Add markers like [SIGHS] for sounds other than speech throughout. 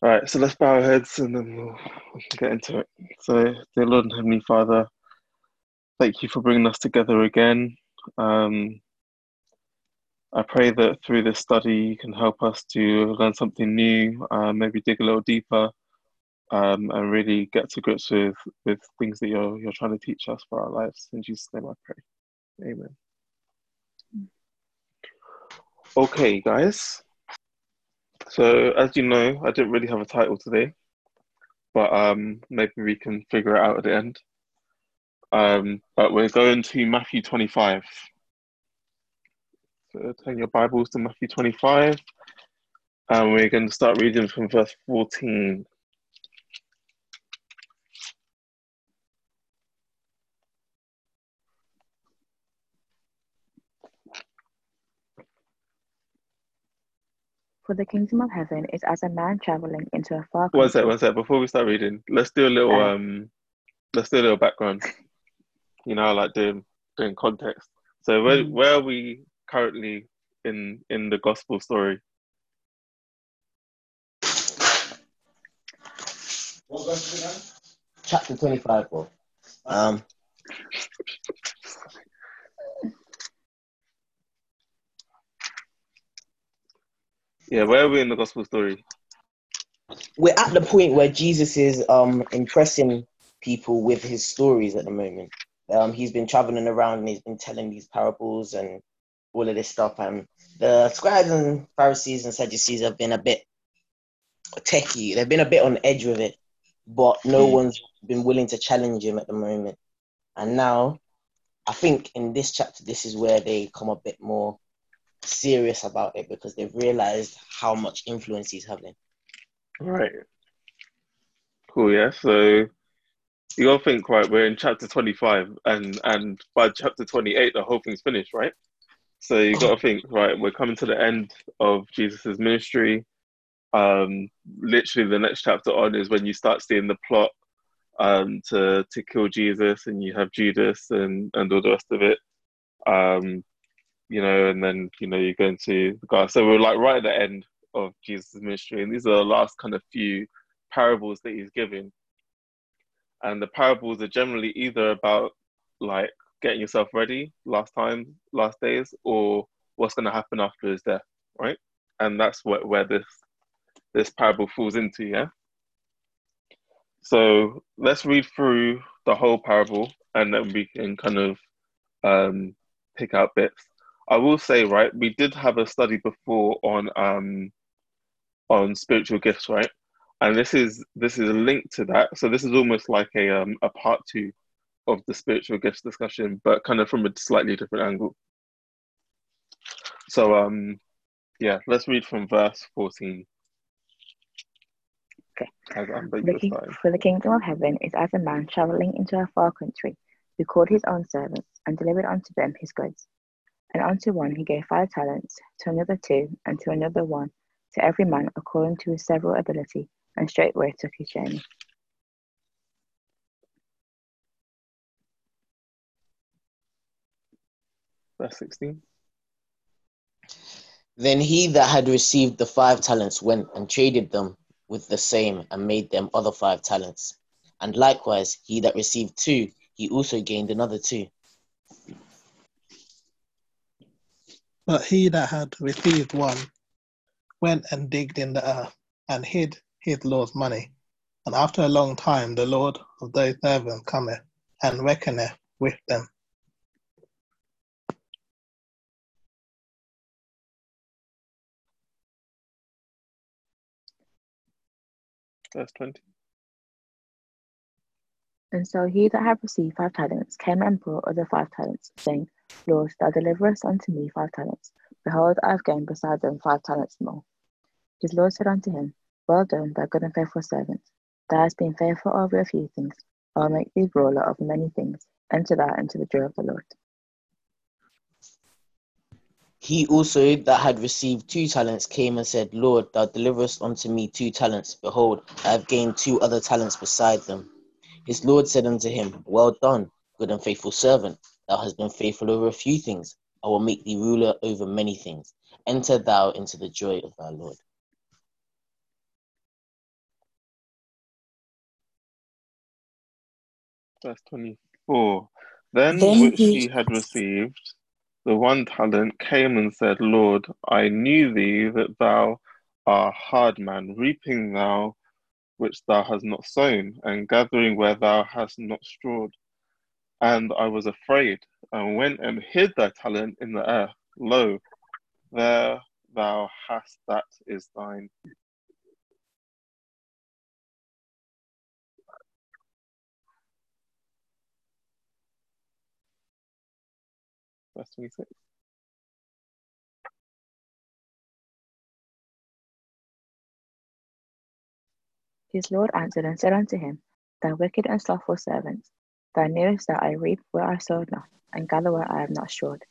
All right, so let's bow our heads and then we'll, get into it. So, dear Lord and Heavenly Father, thank you for bringing us together again. Um, I pray that through this study you can help us to learn something new, uh, maybe dig a little deeper, um, and really get to grips with with things that you're you're trying to teach us for our lives. In Jesus' name, I pray. Amen. Okay, guys. So as you know, I didn't really have a title today, but um, maybe we can figure it out at the end. Um, but we're going to Matthew 25. So turn your Bibles to Matthew 25, and we're going to start reading from verse 14. For the kingdom of heaven is as a man traveling into a far country. One sec, one sec. Before we start reading, let's do a little Uh. um, let's do a little background. You know, like doing doing context. So where Mm. where are we currently in in the gospel story? Chapter 25, bro. Um, Yeah, where are we in the gospel story? we're at the point where Jesus is um impressing people with his stories at the moment. Um, he's been traveling around and he's been telling these parables and all of this stuff. And the scribes and Pharisees and Sadducees have been a bit techie. They've been a bit on edge with it, but no Mm. one's been willing to challenge him at the moment. And now, I think in this chapter, this is where they come a bit more serious about it because they've realized how much influence he's having. Right. Cool, yeah. So you gotta think, right, we're in chapter 25 and and by chapter 28 the whole thing's finished, right? So you gotta [LAUGHS] think, right, we're coming to the end of Jesus's ministry. Um literally the next chapter on is when you start seeing the plot um to to kill Jesus and you have Judas and and all the rest of it. Um you know, and then you know you go into the guy. So we're like right at the end of Jesus' ministry, and these are the last kind of few parables that he's giving. And the parables are generally either about like getting yourself ready last time, last days, or what's going to happen after his death, right? And that's where, where this this parable falls into, yeah. So let's read through the whole parable, and then we can kind of um, pick out bits. I will say, right, we did have a study before on um, on spiritual gifts, right? And this is this is a link to that. So this is almost like a um, a part two of the spiritual gifts discussion, but kind of from a slightly different angle. So um, yeah, let's read from verse fourteen. Okay. As the, king, for the kingdom of heaven is as a man traveling into a far country, who called his own servants and delivered unto them his goods. And unto one he gave five talents, to another two, and to another one, to every man according to his several ability, and straightway took his journey. Verse sixteen. Then he that had received the five talents went and traded them with the same and made them other five talents. And likewise, he that received two, he also gained another two. But he that had received one went and digged in the earth and hid his Lord's money. And after a long time, the Lord of those servants cometh and reckoneth with them. Verse twenty. And so he that had received five talents came and brought other five talents, saying, Lord, thou deliverest unto me five talents. Behold, I have gained beside them five talents more. His Lord said unto him, Well done, thou good and faithful servant. Thou hast been faithful over a few things. I will make thee ruler of many things. Enter thou into the joy of the Lord. He also that had received two talents came and said, Lord, thou deliverest unto me two talents. Behold, I have gained two other talents beside them. His Lord said unto him, Well done, good and faithful servant. Thou hast been faithful over a few things. I will make thee ruler over many things. Enter thou into the joy of thy Lord. Verse 24. Then, then which he... had received the one talent came and said, Lord, I knew thee that thou art hard man, reaping thou which thou hast not sown, and gathering where thou hast not strawed. And I was afraid, and went and hid thy talent in the earth. Lo, there thou hast that is thine. Verse 26. His Lord answered and said unto him, Thou wicked and slothful thou knewest that I reap where I sowed not, and gather where I have not strawed.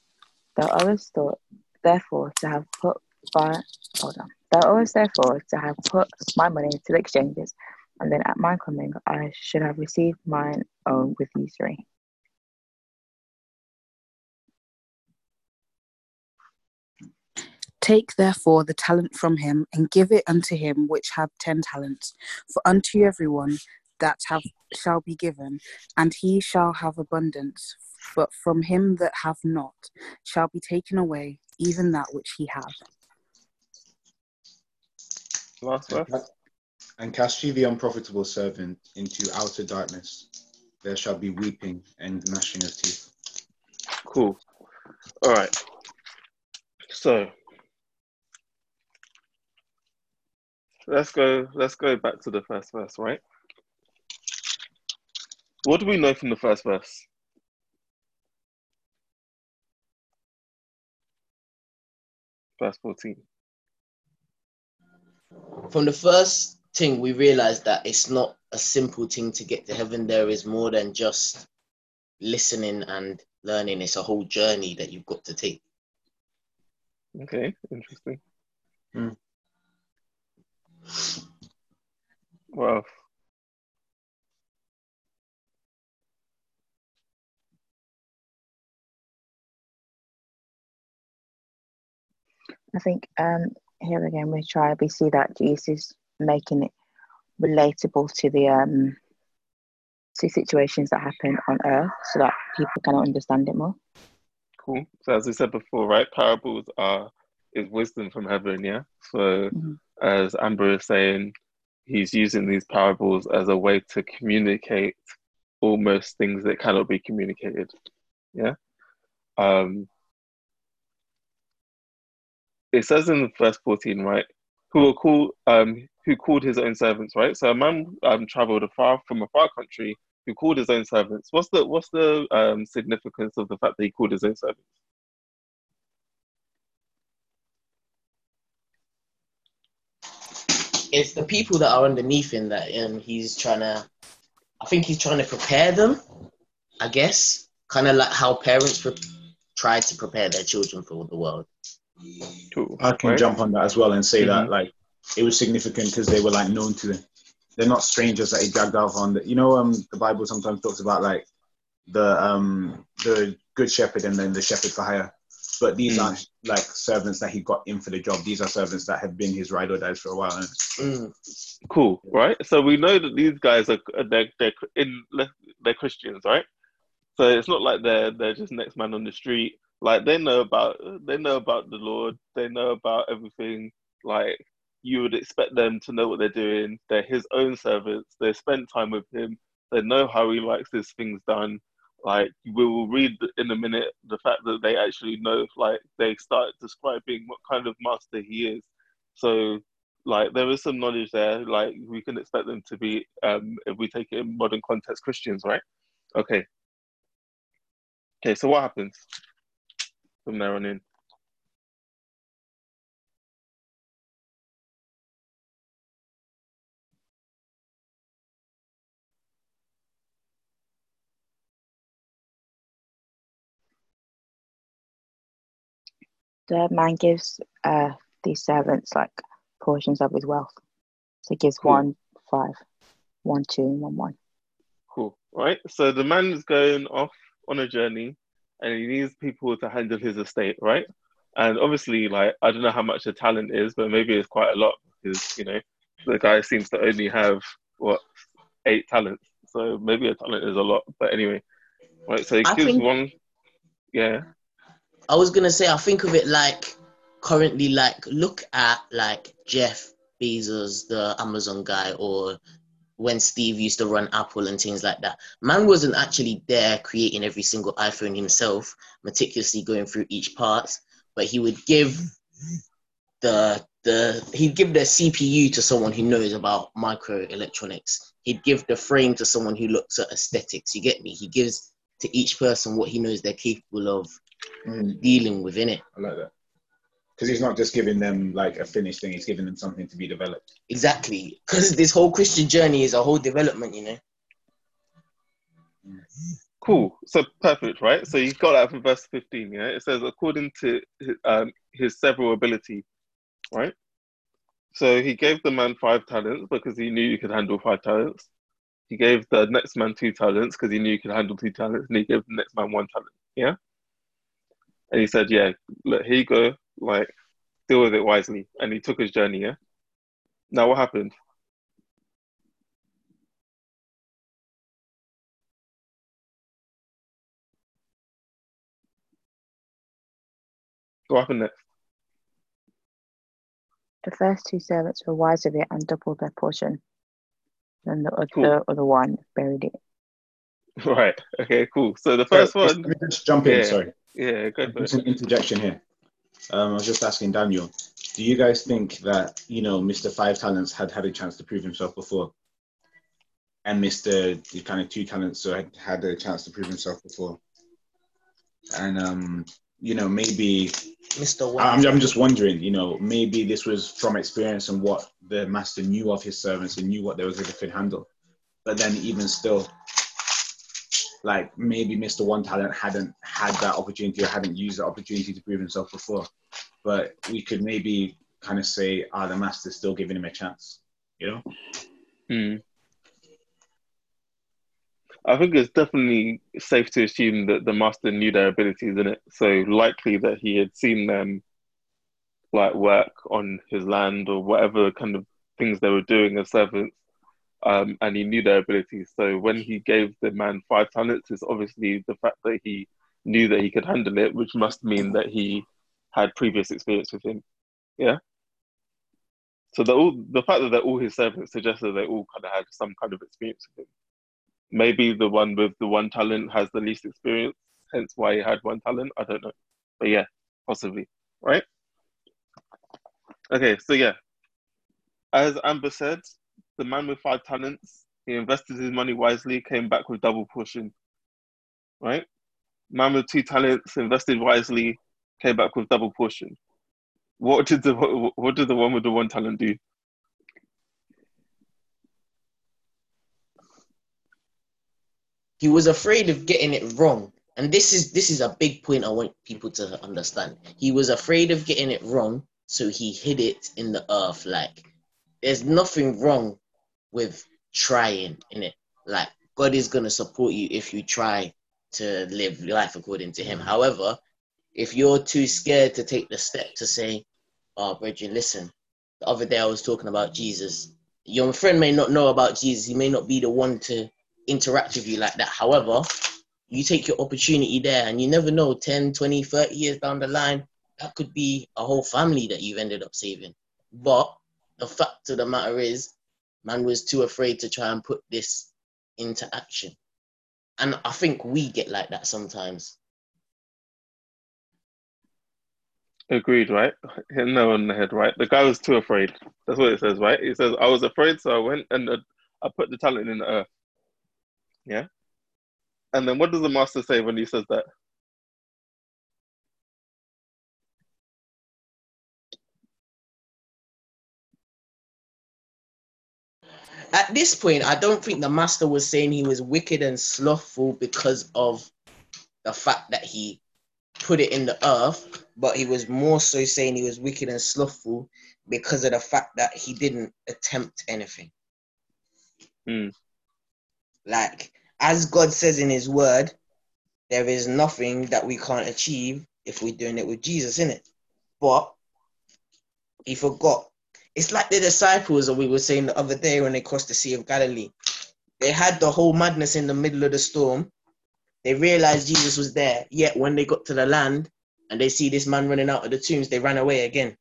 Thou owest thought, therefore to have put by hold on. Thou owest therefore to have put my money to the exchanges, and then at my coming I should have received mine own with usury. Take therefore the talent from him, and give it unto him which had ten talents. For unto everyone that have shall be given, and he shall have abundance. But from him that hath not shall be taken away even that which he hath. Last verse. And cast ye the unprofitable servant into outer darkness. There shall be weeping and gnashing of teeth. Cool. All right. So let's go. Let's go back to the first verse, right? What do we know from the first verse? Verse fourteen. From the first thing, we realize that it's not a simple thing to get to heaven. There is more than just listening and learning. It's a whole journey that you've got to take. Okay, interesting. Hmm. Well, I think um, here again we try we see that Jesus is making it relatable to the um, to situations that happen on earth so that people can understand it more. cool. So as we said before, right? Parables are is wisdom from heaven, yeah. So Mhm. as Amber is saying, he's using these parables as a way to communicate almost things that cannot be communicated. Yeah. Um, it says in verse 14, right? Who will call um who called his own servants, right? So a man um traveled afar from a far country who called his own servants. What's the what's the um significance of the fact that he called his own servants? It's the people that are underneath him that um, he's trying to. I think he's trying to prepare them. I guess kind of like how parents pre- try to prepare their children for the world. Cool. I can Right? jump on that as well and say Mhm. that like it was significant because they were like known to him. They're not strangers that he dragged out on. The, you know, um, the Bible sometimes talks about like the um the good shepherd and then the shepherd for hire. But these Mm. aren't like servants that he got in for the job. These are servants that have been his ride or dies for a while. And Mm. Cool, right? So we know that these guys are they're, they're in they're Christians, right? So it's not like they're they're just next man on the street. Like they know about they know about the Lord. They know about everything. Like you would expect them to know what they're doing. They're His own servants. They spend time with Him. They know how He likes His things done. Like we will read in a minute the fact that they actually know. Like they start describing what kind of master He is. So like there is some knowledge there like we can expect them to be um if we take it in modern context christians right okay okay so what happens from there on in The man gives uh, these servants like portions of his wealth. So he gives Cool. one five, one two, and one one. cool right so the man is going off on a journey and he needs people to handle his estate right and obviously like i don't know how much the talent is but maybe it's quite a lot because you know the guy seems to only have what eight talents So maybe a talent is a lot. But anyway, right. So he I gives think- one. Yeah. I was gonna say I think of it like currently like look at like Jeff Bezos, the Amazon guy, or when Steve used to run Apple and things like that. Man wasn't actually there creating every single iPhone himself, meticulously going through each part, but he would give the the he'd give the CPU to someone who knows about microelectronics. He'd give the frame to someone who looks at aesthetics. You get me? He gives to each person what he knows they're capable of Mm, dealing with in it. I like that. Because he's not just giving them like a finished thing; he's giving them something to be developed. Exactly, because this whole Christian journey is a whole development, you know. Cool. So perfect, right? So you've got that from verse 15, yeah? It says, according to his, um, his several ability, right? So he gave the man five talents because he knew he could handle five talents. He gave the next man two talents because he knew he could handle two talents. And he gave the next man one talent, yeah? And he said, yeah, look, here you go, like, deal with it wisely. And he took his journey, yeah? Now what happened? What happened next? The first two servants were wise of it and doubled their portion. Then the other, Cool. other one buried it. [LAUGHS] Right. Okay, cool. So the first Sorry, one, Let me just jump in. Yeah. Sorry. yeah, go for Just an interjection here. Um, I was just asking Daniel, do you guys think that you know Mr. Five Talents had had a chance to prove himself before, and Mr. the kind of Two Talents so had had a chance to prove himself before, and um, you know maybe Mr. One. I'm, I'm just wondering, you know, maybe this was from experience and what the master knew of his servants and knew what they was they could handle, but then even still. Like maybe Mr. One Talent hadn't had that opportunity or hadn't used that opportunity to prove himself before, but we could maybe kind of say, ah, the master's still giving him a chance, you know? Hmm. I think it's definitely safe to assume that the master knew their abilities in it. So likely that he had seen them like work on his land or whatever kind of things they were doing as servants. Um, and he knew their abilities. So when he gave the man five talents, it's obviously the fact that he knew that he could handle it, which must mean that he had previous experience with him. Yeah. So the all the fact that they're all his servants suggests that they all kind of had some kind of experience with him. Maybe the one with the one talent has the least experience, hence why he had one talent. I don't know, but yeah, possibly, right? Okay, so yeah, as Amber said, the man with five talents, he invested his money wisely, came back with double portion, right? Man with two talents invested wisely, came back with double portion. What did the what did the one with the one talent do? he was afraid of getting it wrong and this is this is a big point i want people to understand he was afraid of getting it wrong so he hid it in the earth like there's nothing wrong with trying in it. Like god is going to support you if you try to live life according to him. Mm. However if you're too scared to take the step to say oh Bridget, listen the other day i was talking about jesus. Your friend may not know about jesus. He may not be the one to interact with you like that. However, you take your opportunity there and you never know 10, 20, 30 years down the line, that could be a whole family that you've ended up saving. But the fact of the matter is, man was too afraid to try and put this into action. And I think we get like that sometimes. Agreed, right? Hit nail on the head, right? The guy was too afraid. That's what it says, right? It says, I was afraid, so I went and uh, I put the talent in the earth. Yeah? And then what does the master say when he says that? At this point, I don't think the master was saying he was wicked and slothful because of the fact that he put it in the earth, but he was more so saying he was wicked and slothful because of the fact that he didn't attempt anything. Hmm. Like, as God says in his word, there is nothing that we can't achieve if we're doing it with Jesus, in it. But he forgot. It's like the disciples that we were saying the other day when they crossed the Sea of Galilee. they had the whole madness in the middle of the storm. They realized Jesus was there. Yet when they got to the land and they see this man running out of the tombs, they ran away again.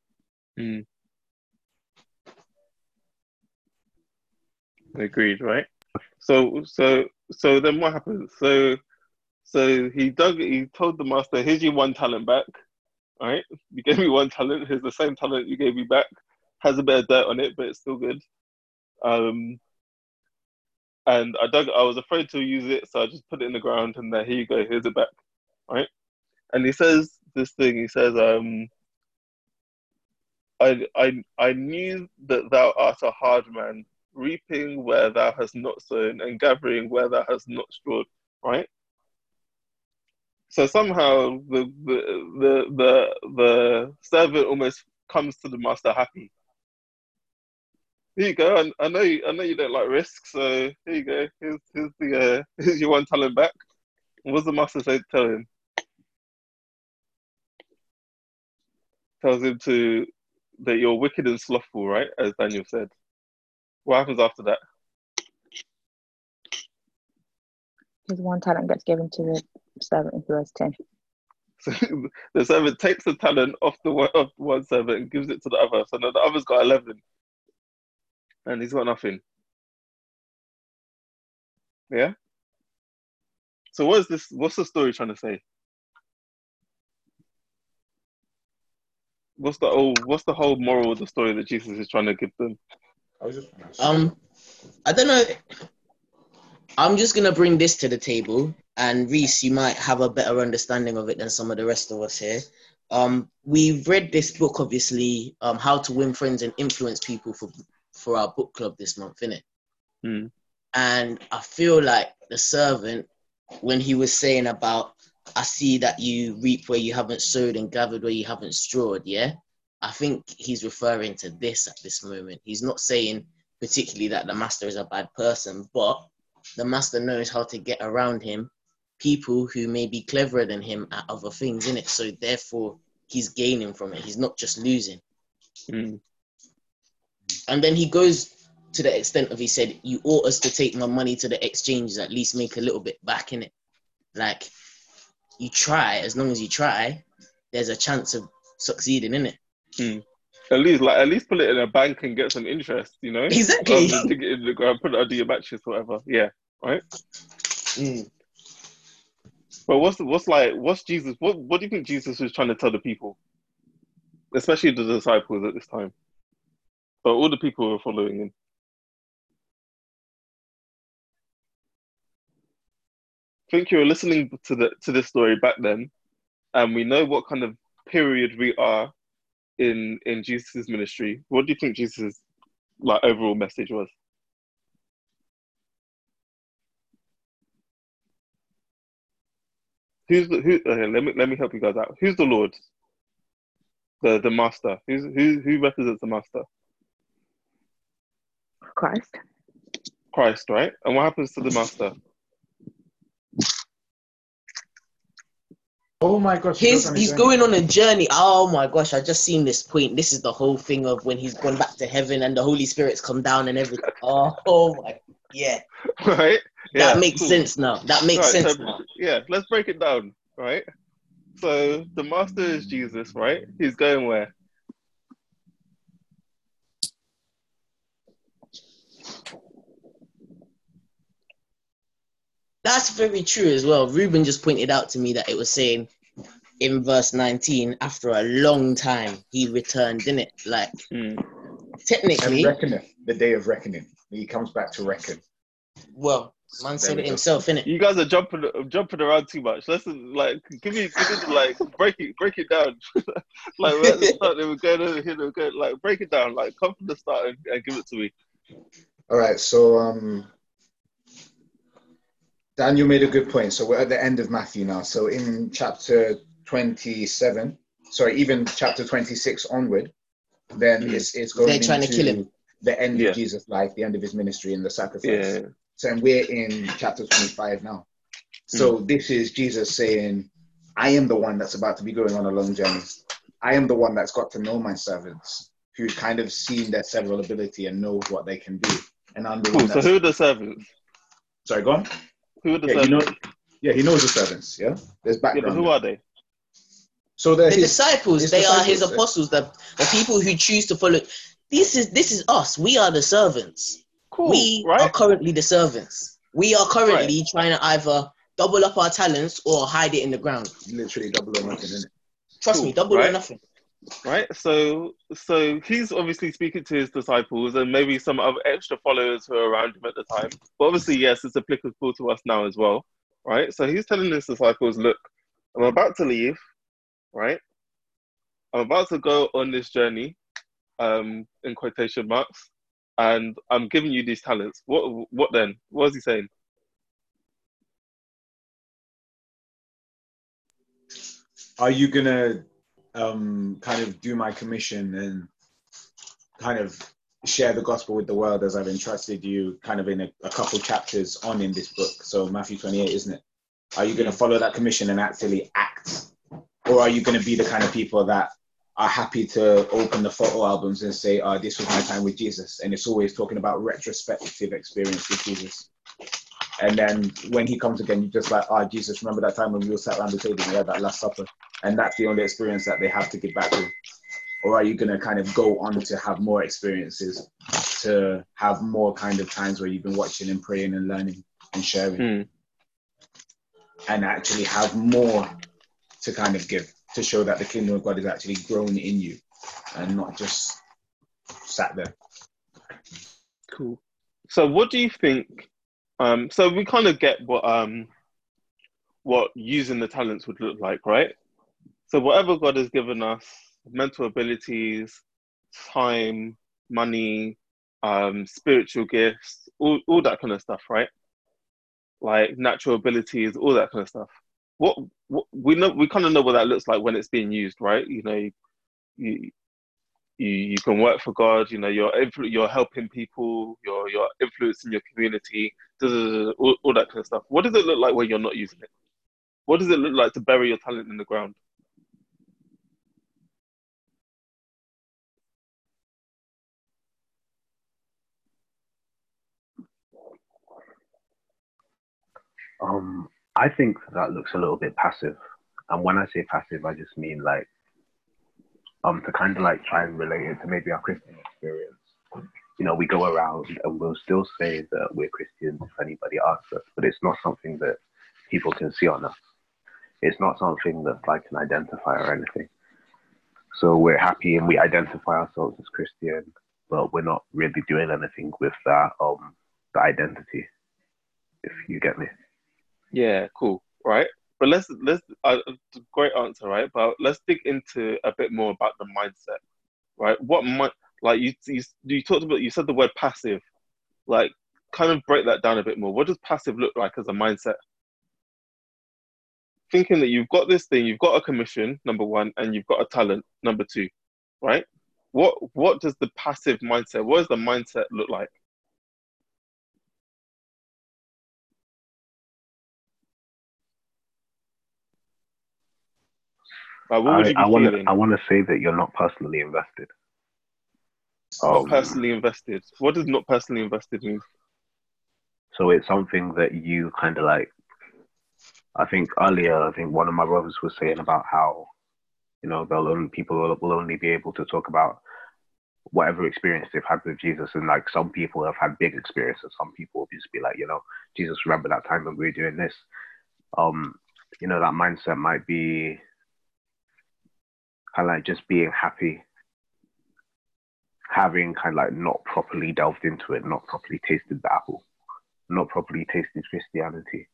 Mm. Agreed, right? So, so, so then what happens? So, so he dug. He told the master, "Here's your one talent back. All right, you gave me one talent. Here's the same talent you gave me back. Has a bit of dirt on it, but it's still good. Um, and I dug. I was afraid to use it, so I just put it in the ground, and there, here you go. Here's it back. right? And he says this thing. He says, um, I, I, I knew that thou art a hard man, reaping where thou hast not sown, and gathering where thou hast not strawed. Right. So somehow the the the the, the servant almost comes to the master happy. Here you go. I, I know you, I know you don't like risk, so here you go. Here's here's the uh, [LAUGHS] here's your one talent back. What's the master say? to Tell him. Tells him to that you're wicked and slothful, right? As Daniel said. What happens after that? His one talent gets given to the servant in verse 10. So [LAUGHS] the servant takes the talent off the one, off one servant and gives it to the other. So now the other's got eleven, and he's got nothing. Yeah. So what is this? What's the story trying to say? What's the oh? What's the whole moral of the story that Jesus is trying to give them? I was just Um, I don't know. I'm just gonna bring this to the table, and Reese, you might have a better understanding of it than some of the rest of us here. Um, we've read this book, obviously, um, How to Win Friends and Influence People for for our book club this month, innit? Hmm. And I feel like the servant, when he was saying about, I see that you reap where you haven't sowed and gathered where you haven't strawed, yeah? I think he's referring to this at this moment. He's not saying particularly that the master is a bad person, but the master knows how to get around him people who may be cleverer than him at other things in it. So therefore, he's gaining from it. He's not just losing. Hmm. And then he goes to the extent of he said, "You ought us to take my money to the exchanges, at least make a little bit back in it." Like you try, as long as you try, there's a chance of succeeding in it. At least, like, at least put it in a bank and get some interest. You know, Exactly. Rather than dig it in the ground, put it under your mattress, whatever. Yeah, right. Mm. But what's what's like what's Jesus? What what do you think Jesus was trying to tell the people, especially the disciples at this time, but all the people were following him? I think you were listening to the to this story back then, and we know what kind of period we are in in Jesus' ministry. What do you think Jesus' like overall message was? Who's the who? Okay, let me let me help you guys out. Who's the Lord? The the master. Who's who? Who represents the master? Christ. Christ, right? And what happens to the master? Oh my gosh. He's goes he's going on a journey. Oh my gosh, I just seen this point. This is the whole thing of when he's gone back to heaven and the Holy Spirit's come down and everything. Oh, oh my, yeah, [LAUGHS] right? that makes cool. sense now. That makes Right, sense so, now. yeah, let's break it down, right? So the master is Jesus, right? He's going where? That's very true as well. Ruben just pointed out to me that it was saying in verse 19, after a long time, he returned, in it? Like. And technically, reckoneth, the day of reckoning. He comes back to reckon. well, man There said we it himself, innit? You guys are jumping jumping around too much. Let's like give me give me like [LAUGHS] break it break it down. [LAUGHS] like we're at the start, they were going over here, they were going like break it down. Like come from the start and, and give it to me. All right, so um, Daniel made a good point. So we're at the end of Matthew now. So in chapter 27, sorry, even chapter 26 onward, then Mhm. it's, it's going They're trying to into kill him. the end Yeah. of Jesus' life, the end of his ministry and the sacrifice. Yeah. So and we're in chapter 25 now. So this is Jesus saying, I am the one that's about to be going on a long journey. I am the one that's got to know my servants, who's kind of seen their several ability and knows what they can do. And I'm the Cool. one So that's who are the servants? Sorry, go on. Who are the Yeah, you servants? know, yeah, he knows the servants. Yeah, there's Yeah, but background. who are they? so they're The his, disciples, his they are his apostles, the, the people who choose to follow. This is this is us. We are the servants. Cool, we right? are currently the servants. We are currently trying to either double up our talents or hide it in the ground. literally double or nothing, isn't it? Trust Cool, me, double or nothing. Right? So, so he's obviously speaking to his disciples and maybe some other extra followers who are around him at the time. But obviously, yes, it's applicable to us now as well, right? So he's telling his disciples, "Look, I'm about to leave, right? I'm about to go on this journey, um, in quotation marks, and I'm giving you these talents. What, what then? What is he saying? Are you gonna um, kind of do my commission and kind of share the gospel with the world as I've entrusted you, kind of in a, a couple chapters on in this book? So Matthew 28, isn't it? Are you gonna follow that commission and actually act, or are you gonna be the kind of people that are happy to open the photo albums and say, "Oh, this was my time with Jesus," and it's always talking about retrospective experience with Jesus. And then when he comes again, you're just like, oh, Jesus, remember that time when we all sat around the table and we had that Last Supper? And that's the only experience that they have to give back to. Or are you going to kind of go on to have more experiences, to have more kind of times where you've been watching and praying and learning and sharing, Hmm. and actually have more to kind of give to show that the kingdom of God is actually grown in you and not just sat there? Cool. So, what do you think? Um, so we kind of get what um, what using the talents would look like, right? So whatever God has given us, mental abilities, time, money, um, spiritual gifts, all, all that kind of stuff, right? Like natural abilities, all that kind of stuff. What, what we know, we kind of know what that looks like when it's being used, right? You know, you, you you can work for God. You know, you're influ- you're helping people. You're you're influencing your community. all, all that kind of stuff. What does it look like when you're not using it? What does it look like to bury your talent in the ground? Um, I think that looks a little bit passive. And when I say passive, I just mean like um to kind of like try and relate it to maybe our Christian experience. You know, we go around and we'll still say that we're Christians if anybody asks us, but it's not something that people can see on us. It's not something that like can identify or anything. So we're happy and we identify ourselves as Christian, but we're not really doing anything with that um the identity. If you get me. Yeah, cool. Right, but let's let's uh, great answer, right? But let's dig into a bit more about the mindset, right? What might like you, you you talked about you said the word passive, like kind of break that down a bit more. What does passive look like as a mindset? Thinking that you've got this thing, you've got a commission, number one, and you've got a talent, number two, right? What what does the passive mindset? What does the mindset look like? Like, what would I, you be I want to feeling? I want to say that you're not personally invested. not Um, personally invested. What does not personally invested mean? So it's something that you kind of like. I think earlier, I think one of my brothers was saying about how, you know, they'll only people will, will only be able to talk about whatever experience they've had with Jesus, and like some people have had big experiences. Some people will just be like, you know, Jesus, remember that time when we were doing this. Um, you know, that mindset might be kind of like just being happy, having kind of like not properly delved into it, not properly tasted the apple not properly tasted Christianity.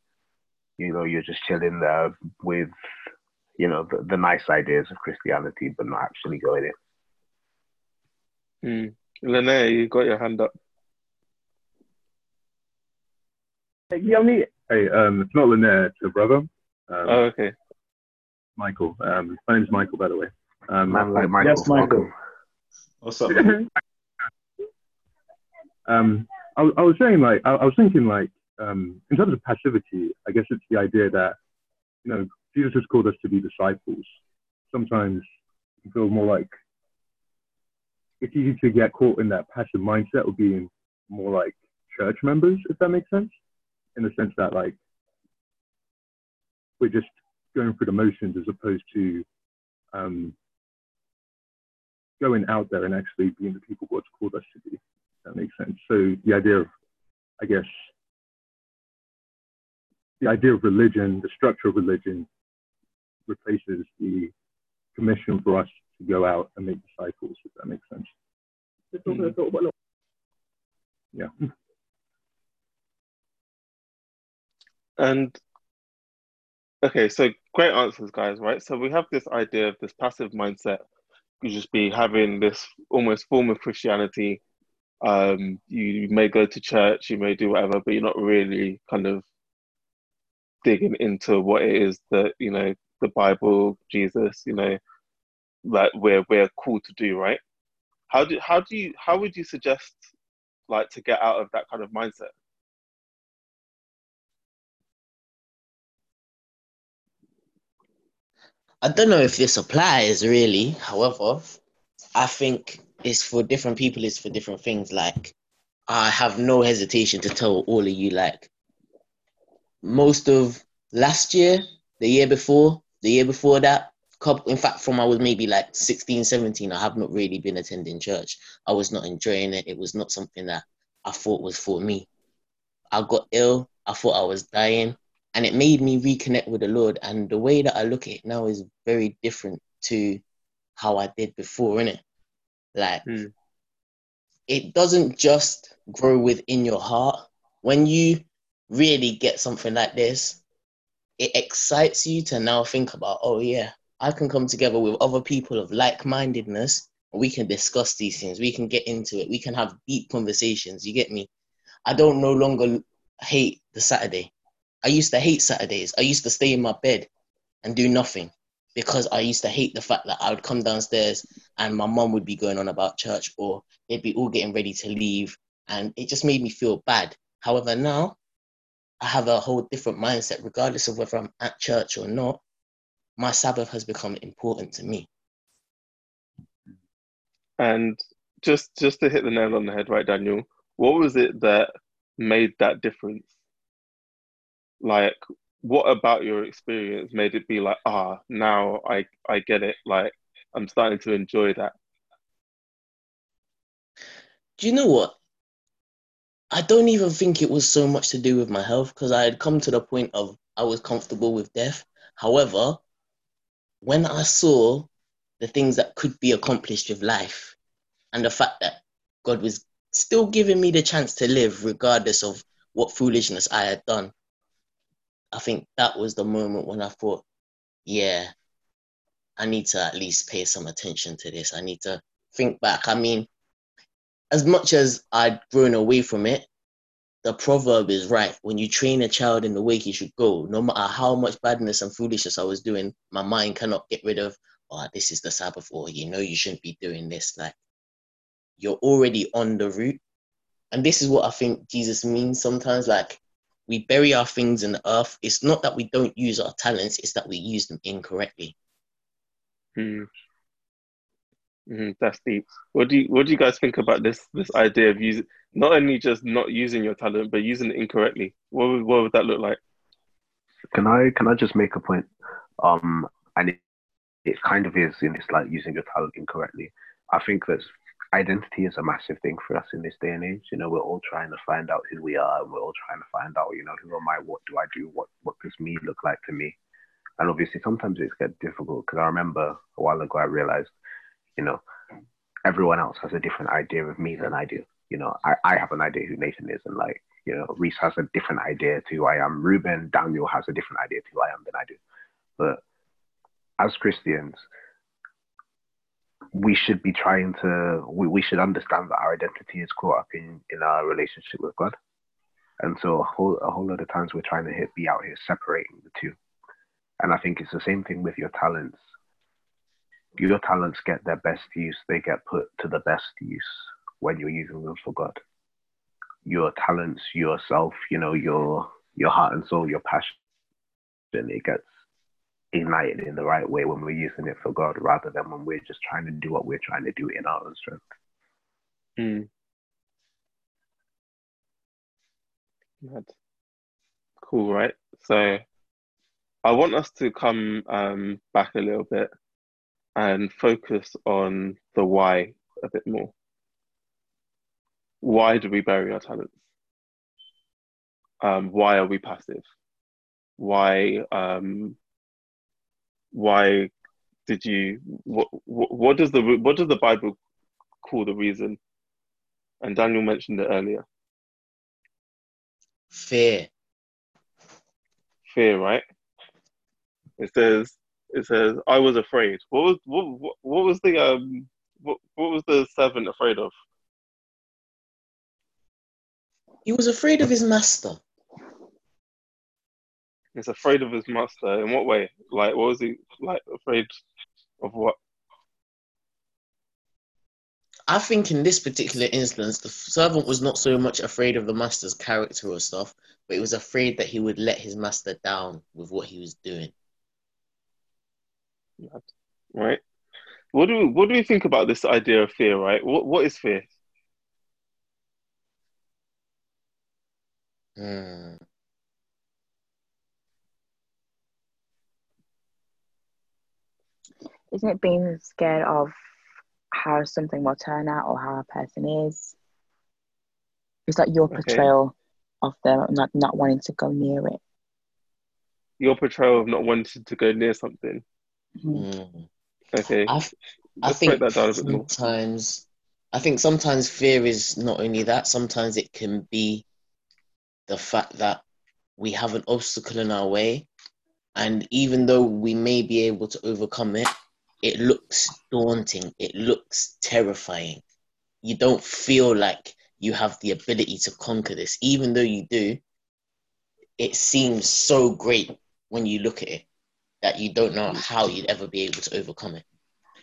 You know, you're just chilling there with, you know, the, the nice ideas of Christianity, but not actually going in. Hmm. Lene, you got your hand up. Hey, yeah, me. Hey, um, it's not Lynette, it's a brother. Um, Oh, okay. Michael. Um, my name's Michael, by the way. Um, Man like Michael. Yes, Michael. What's up? man? [LAUGHS] um, I, I was saying, like, I, I was thinking, like, um, in terms of passivity, I guess it's the idea that, you know, Jesus has called us to be disciples. Sometimes you feel more like it's easy to get caught in that passive mindset of being more like church members, if that makes sense. in the sense that like we're just going through the motions as opposed to um, going out there and actually being the people God's called us to be. That makes sense. So the idea of, I guess, the idea of religion, the structure of religion, replaces the commission for us to go out and make disciples. If that makes sense. Mm. Yeah. And okay, so great answers, guys. Right. So we have this idea of this passive mindset. You just be having this almost form of Christianity. Um, you may go to church, you may do whatever, but you're not really kind of digging into what it is that you know the Bible, Jesus, you know, that we're we're called to do. Right. How do how do you how would you suggest like to get out of that kind of mindset? I don't know if this applies really. However, I think it's for different people, it's for different things. Like, I have no hesitation to tell all of you, like, most of last year, the year before, the year before that, couple, in fact, from I was maybe like 16, 17, I have not really been attending church. I was not enjoying it. It was not something that I thought was for me. I got ill. I thought I was dying and it made me reconnect with the Lord. And the way that I look at it now is very different to how I did before, innit? Like, mm. it doesn't just grow within your heart. When you really get something like this, it excites you to now think about, oh, yeah, I can come together with other people of like mindedness. We can discuss these things. We can get into it. We can have deep conversations. You get me? I don't no longer hate the Saturday. I used to hate Saturdays. I used to stay in my bed and do nothing because I used to hate the fact that I would come downstairs and my mom would be going on about church or they'd be all getting ready to leave. And it just made me feel bad. However, now I have a whole different mindset, regardless of whether I'm at church or not. My Sabbath has become important to me. And just just to hit the nail on the head, right, Daniel? What was it that made that difference? Like what about your experience made it be like ah now i i get it like i'm starting to enjoy that do you know what? I don't even think it was so much to do with my health because i had come to the point of i was comfortable with death. However when i saw the things that could be accomplished with life and the fact that god was still giving me the chance to live regardless of what foolishness i had done I think that was the moment when I thought, yeah, I need to at least pay some attention to this. I need to think back. I mean, as much as I'd grown away from it, the proverb is right. When you train a child in the way he should go, no matter how much badness and foolishness I was doing, my mind cannot get rid of, oh, this is the Sabbath, or you know, you shouldn't be doing this. Like, you're already on the route. And this is what I think Jesus means sometimes. Like, we bury our things in the earth. It's not that we don't use our talents, it's that we use them incorrectly. Mm. Mm, that's deep. What do you what do you guys think about this this idea of using not only just not using your talent but using it incorrectly? What would, what would that look like? Can I can I just make a point? Um, and it, it kind of is in this like using your talent incorrectly. I think that's identity is a massive thing for us in this day and age. You know, we're all trying to find out who we are, and we're all trying to find out, you know, who am I? What do I do? What what does me look like to me? And obviously, sometimes it's get difficult because I remember a while ago I realized, you know, everyone else has a different idea of me than I do. You know, I, I have an idea who Nathan is, and like, you know, Reese has a different idea to who I am. Ruben, Daniel has a different idea to who I am than I do. But as Christians, we should be trying to we, we should understand that our identity is caught up in in our relationship with God. And so a whole a whole lot of times we're trying to hit, be out here separating the two. And I think it's the same thing with your talents. Your talents get their best use, they get put to the best use when you're using them for God. Your talents, yourself, you know, your your heart and soul, your passion, it gets ignited in the right way when we're using it for God rather than when we're just trying to do what we're trying to do in our own strength. Mm. Mad. Cool, right? So I want us to come um, back a little bit and focus on the why a bit more. Why do we bury our talents? Um, why are we passive? Why um, why did you what, what what does the what does the Bible call the reason? And Daniel mentioned it earlier. Fear. Fear, right? It says it says I was afraid. What was what what, what was the um what what was the servant afraid of? He was afraid of his master. He's afraid of his master. In what way? Like what was he like afraid of what? I think in this particular instance, the servant was not so much afraid of the master's character or stuff, but he was afraid that he would let his master down with what he was doing. Right? What do we, what do we think about this idea of fear, right? What what is fear? Hmm. Isn't it being scared of how something will turn out or how a person is? It's like your Okay. portrayal of them not, not wanting to go near it. Your portrayal of not wanting to go near something. Mhm. Hmm. Okay. I, f- I Let's think break that down a bit more. sometimes, I think sometimes fear is not only that. Sometimes it can be the fact that we have an obstacle in our way, and even though we may be able to overcome it, it looks daunting. It looks terrifying. You don't feel like you have the ability to conquer this, even though you do. It seems so great when you look at it that you don't know how you'd ever be able to overcome it.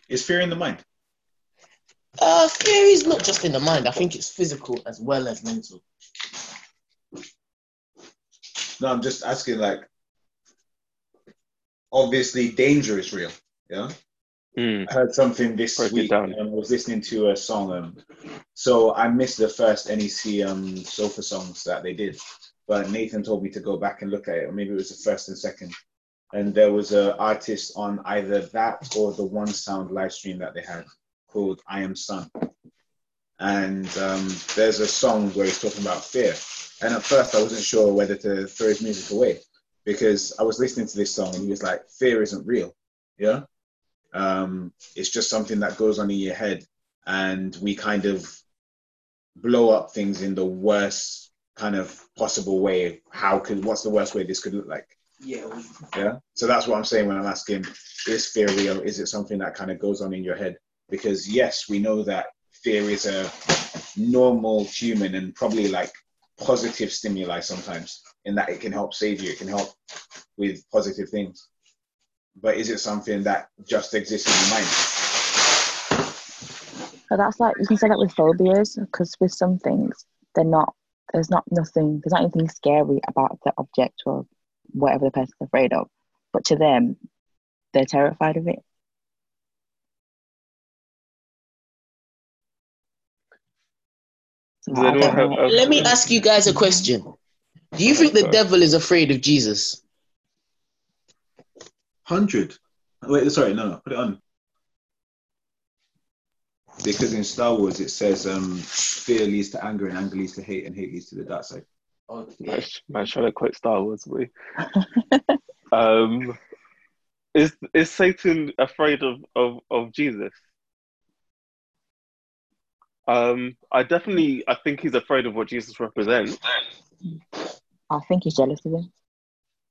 Is fear in the mind? Uh, fear is not just in the mind. I think it's physical as well as mental. No, I'm just asking. Like, obviously, danger is real. Yeah. Mm. I heard something this Break week. I was listening to a song. Um, so I missed the first NEC um, sofa songs that they did, but Nathan told me to go back and look at it, or maybe it was the first and second. And there was an artist on either that or the One Sound live stream that they had called "I Am Sun." And um, there's a song where he's talking about fear. And at first, I wasn't sure whether to throw his music away because I was listening to this song and he was like, "Fear isn't real." Yeah um, it's just something that goes on in your head and we kind of blow up things in the worst kind of possible way. How could what's the worst way this could look like? Yeah. yeah? So that's what i'm saying when i'm asking is fear real? Is it something that kind of goes on in your head? Because yes we know that fear is a normal human and probably like positive stimuli sometimes in that it can help save you. It can help with positive things but is it something that just exists in your mind But that's like you can say that with phobias because with some things they're not. There's not nothing. There's not anything scary about the object or whatever the person's afraid of, but to them, they're terrified of it. So Does I anyone don't have? Let me ask you guys a question. Do you think the devil is afraid of Jesus? 100 wait sorry no no put it on because in star wars it says um fear leads to anger and anger leads to hate and hate leads to the dark side Man, man, trying to quote Star Wars, we. [LAUGHS] um, is is Satan afraid of of of Jesus? Um, I definitely, I think he's afraid of what Jesus represents. I think he's jealous of him.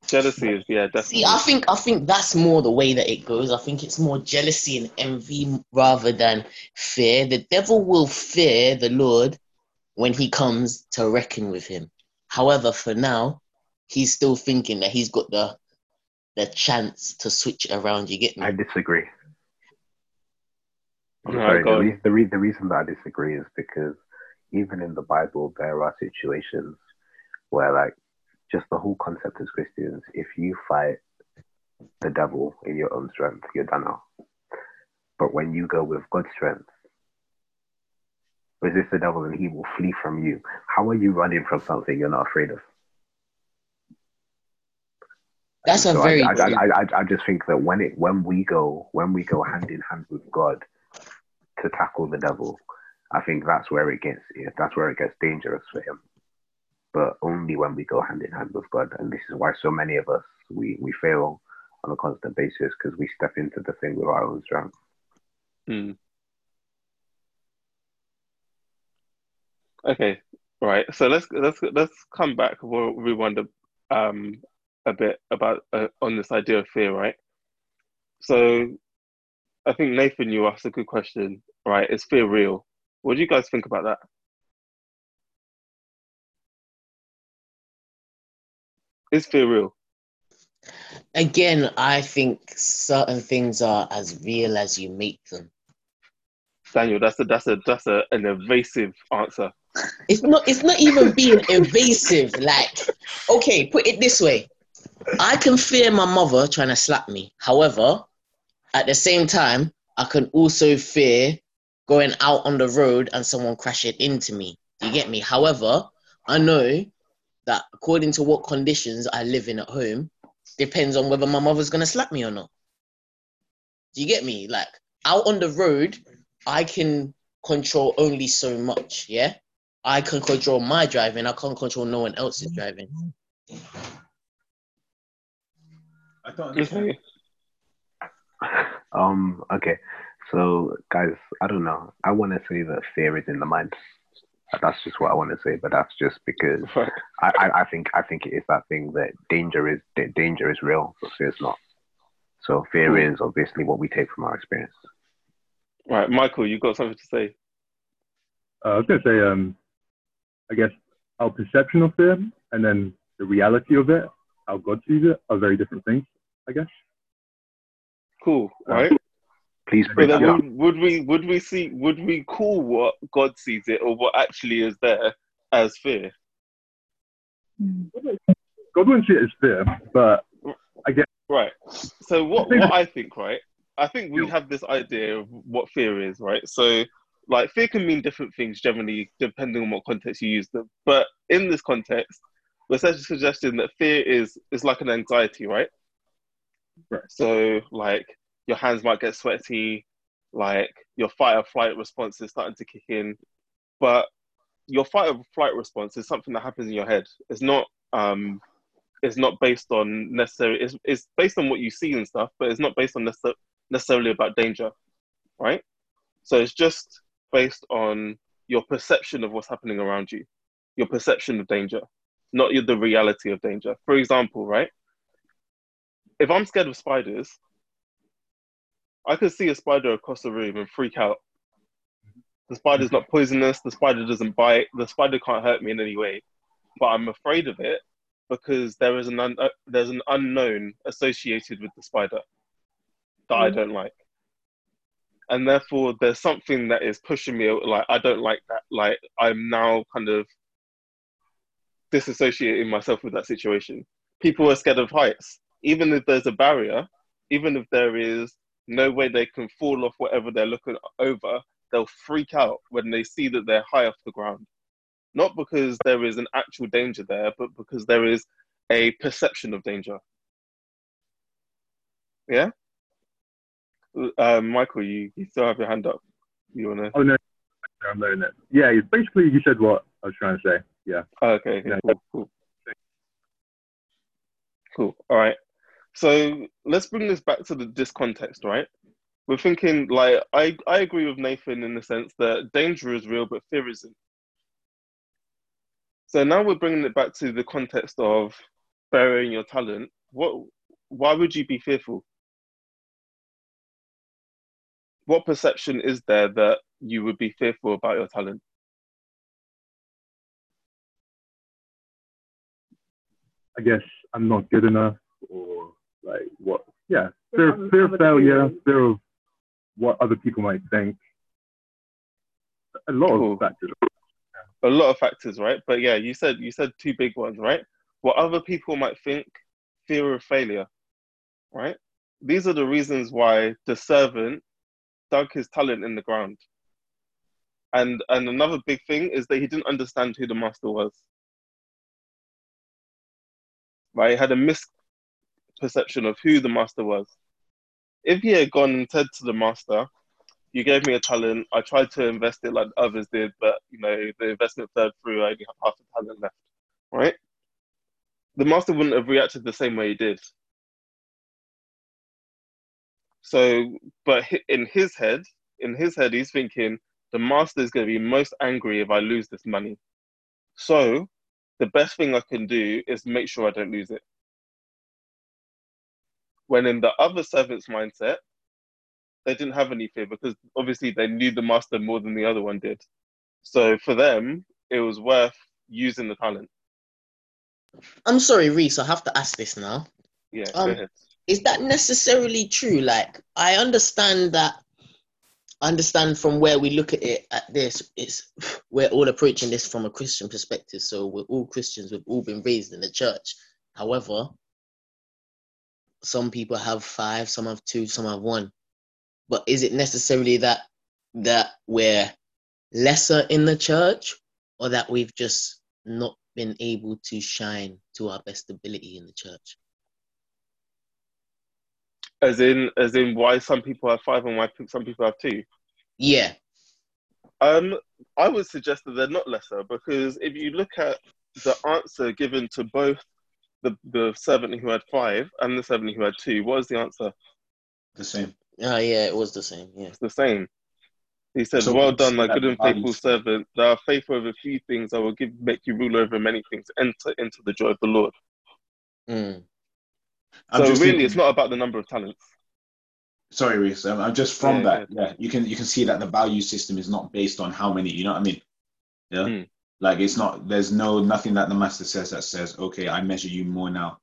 Jealousy is, yeah, definitely. See, I think I think that's more the way that it goes. I think it's more jealousy and envy rather than fear. The devil will fear the Lord when he comes to reckon with him. However, for now, he's still thinking that he's got the the chance to switch around. You get me? I disagree. I'm Right, sorry. The, on. re- the, re- the reason that I disagree is because even in the Bible, there are situations where, like, just the whole concept as Christians, if you fight the devil in your own strength, you're done out. But when you go with God's strength, resist the devil and he will flee from you. How are you running from something you're not afraid of? That's a very I, I. I, I, I just think that when it when we go when we go hand in hand with God to tackle the devil, I think that's where it gets that's where it gets dangerous for him. But only when we go hand in hand with God, and this is why so many of us we we fail on a constant basis because we step into the thing with our own strength. Hmm. Okay, right. So let's let's let's come back. We'll rewind a, um a bit about uh, on this idea of fear, right? So I think Nathan, you asked a good question, right? Is fear real? What do you guys think about that? Is fear real? Again, I think certain things are as real as you make them. Daniel, that's a that's a that's a, an evasive answer. It's not. It's not even being evasive. Like, okay, put it this way: I can fear my mother trying to slap me. However, at the same time, I can also fear going out on the road and someone crashing into me. You get me? However, I know that according to what conditions I live in at home, depends on whether my mother's gonna slap me or not. Do you get me? Like out on the road, I can control only so much. Yeah, I can control my driving. I can't control no one else's driving. I don't understand. Okay. Um. Okay. So, guys, I don't know. I want to say that fear is in the mind. That's just what I want to say, but that's just because [LAUGHS] Right. I, I, I think I think it is that thing that danger is that danger is real, but fear is not. So fear Cool. is obviously what we take from our experience. Right, Michael, you got something to say? Uh, I was going to say, um, I guess our perception of fear and then the reality of it, how God sees it, are very different things, I guess. Cool, Uh, right? Please But break then that down. would, would we would we see would we call what God sees it or what actually is there as fear? God wouldn't see it as fear, but I guess Right. So what I think- what I think, right? I think we have this idea of what fear is, right? So like fear can mean different things generally depending on what context you use them. But in this context, we're essentially suggesting that fear is is like an anxiety, right? Right. So like your hands might get sweaty, like your fight or flight response is starting to kick in. But your fight or flight response is something that happens in your head. It's not um it's not based on necessarily it's, it's based on what you see and stuff, but it's not based on necessar- necessarily about danger, right? So it's just based on your perception of what's happening around you, your perception of danger, not your, the reality of danger. For example, right? If I'm scared of spiders, I could see a spider across the room and freak out. The spider's not poisonous, the spider doesn't bite, the spider can't hurt me in any way, but I'm afraid of it because there is an un- uh, there's an unknown associated with the spider that I don't like, and therefore there's something that is pushing me like I don't like that. Like I'm now kind of disassociating myself with that situation. People are scared of heights, even if there's a barrier, even if there is no way they can fall off whatever they're looking over, they'll freak out when they see that they're high off the ground not because there is an actual danger there, but because there is a perception of danger. Yeah? Um, Michael, you, you still have your hand up. You want to? oh no, I'm learning it. Yeah, basically you said what I was trying to say. Yeah. okay, okay, Yeah. cool, cool. Cool. All right. So let's bring this back to the, this context, right? We're thinking, like, I, I agree with Nathan in the sense that danger is real, but fear isn't. So now we're bringing it back to the context of burying your talent. What? Why would you be fearful? What perception is there that you would be fearful about your talent? I guess I'm not good enough, or like what? Yeah, fear, fear of failure, fear of what other people might think. A lot Cool. of factors. a lot of factors, right? But yeah, you said you said two big ones, right? What other people might think, fear of failure, right? These are the reasons why the servant dug his talent in the ground. And and another big thing is that he didn't understand who the master was. Right? He had a perception of who the master was. If he had gone and said to the master, "You gave me a talent. I tried to invest it like others did, but you know the investment fell through. I only have half a talent left." Right? The master wouldn't have reacted the same way he did. So, but in his head, in his head, he's thinking the master is going to be most angry if I lose this money. So, the best thing I can do is make sure I don't lose it. When in the other servant's mindset, they didn't have any fear because obviously they knew the master more than the other one did. So for them, it was worth using the talent. I'm sorry, Reese. I have to ask this now. Yeah, Um, go ahead. Is that necessarily true? Like, I understand that. I understand from where we look at it at this, it's [SIGHS] we're all approaching this from a Christian perspective. So we're all Christians. We've all been raised in the church. However, some people have five, some have two, some have one. But is it necessarily that that we're lesser in the church, or that we've just not been able to shine to our best ability in the church? As in, as in, why some people have five and why some people have two. Yeah. Um, I would suggest that they're not lesser because if you look at the answer given to both the, the servant who had five and the servant who had two, what is the answer? The same. Oh, yeah, it was the same. Yeah. It's the same. He said, So "Well done, see my good and faithful values- servant. Thou art faithful over a few things. I will give make you ruler over many things. Enter into the joy of the Lord." Mm. So really, thinking- it's not about the number of talents. Sorry, Reese. Um, I'm just from Yeah, that. Yeah, you can you can see that the value system is not based on how many. You know what I mean? Yeah. Mm. Like it's not. There's no nothing that the master says that says, okay, I measure you more now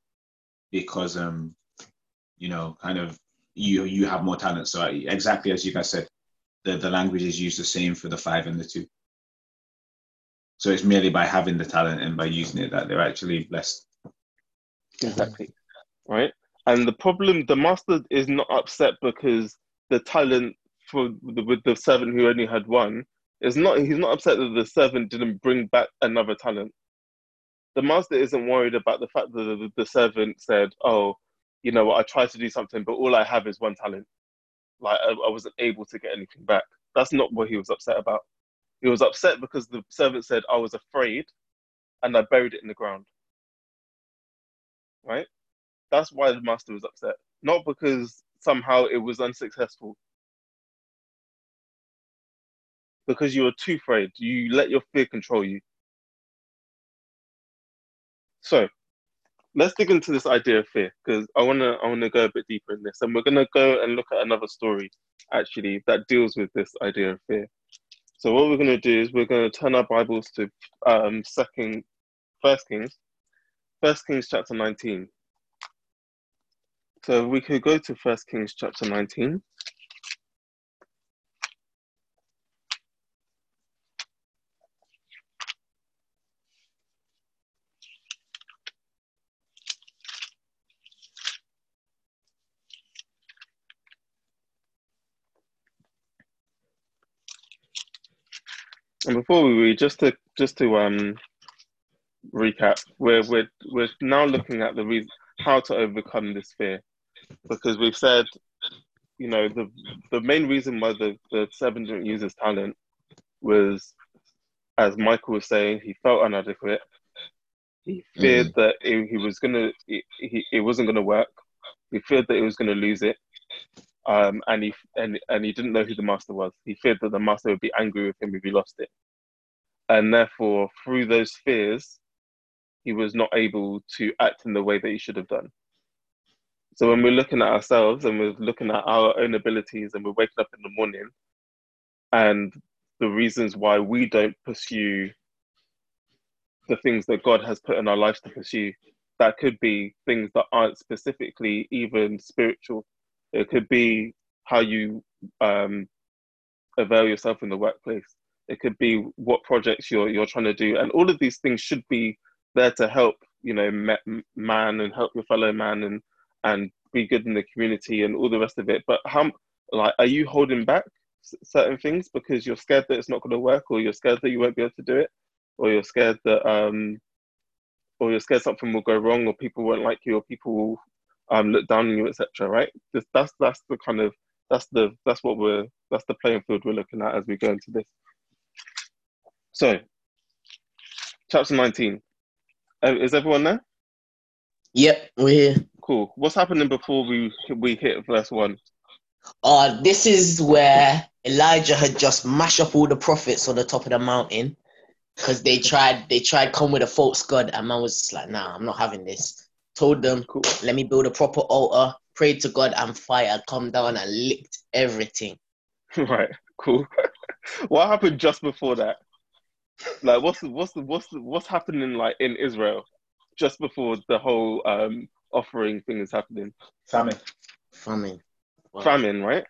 because um, you know, kind of you you have more talent. So I, exactly as you guys said, the the language is used the same for the five and the two. So it's merely by having the talent and by using it that they're actually blessed. Exactly. Right. And the problem, the master is not upset because the talent for the, with the servant who only had one is not. He's not upset that the servant didn't bring back another talent. The master isn't worried about the fact that the, the servant said, "Oh, you know what? I tried to do something, but all I have is one talent. Like I, I wasn't able to get anything back." That's not what he was upset about. He was upset because the servant said, "I was afraid, and I buried it in the ground." Right that's why the master was upset, not because somehow it was unsuccessful. Because you were too afraid. You let your fear control you. So, let's dig into this idea of fear because I wanna I wanna go a bit deeper in this, and we're gonna go and look at another story actually that deals with this idea of fear. So what we're gonna do is we're gonna turn our Bibles to um, Second, First Kings, First Kings chapter nineteen. So we could go to First Kings chapter 19. And before we read, just to just to um recap, we're we're we're now looking at the reason how to overcome this fear, because we've said, you know, the the main reason why the the servant didn't use his talent was, as Michael was saying, he felt inadequate. He feared that it, he was gonna it, he, it wasn't gonna work. He feared that he was gonna lose it. Um, and he and, and he didn't know who the master was. He feared that the master would be angry with him if he lost it, and therefore, through those fears, he was not able to act in the way that he should have done. So when we're looking at ourselves and we're looking at our own abilities and we're waking up in the morning, and the reasons why we don't pursue the things that God has put in our lives to pursue, that could be things that aren't specifically even spiritual. It could be how you um, avail yourself in the workplace. It could be what projects you're you're trying to do, and all of these things should be there to help you know man and help your fellow man and and be good in the community and all the rest of it. But how like are you holding back certain things because you're scared that it's not going to work, or you're scared that you won't be able to do it, or you're scared that um or you're scared something will go wrong, or people won't like you, or people will um, look down on you, etc. Right? This, that's that's the kind of that's the that's what we're that's the playing field we're looking at as we go into this. So, chapter nineteen. Uh, is everyone there? Yep, we're here. Cool. What's happening before we we hit verse one? Uh, this is where Elijah had just mashed up all the prophets on the top of the mountain because they tried they tried come with a false god and man was just like, nah, I'm not having this. Told them, Cool. let me build a proper altar, prayed to God and fire come down and licked everything. [LAUGHS] right. Cool. [LAUGHS] what happened just before that? Like, what's the, what's the, what's the, what's happening like in Israel just before the whole um offering thing is happening? Famine. Famine. Wow. Famine, right?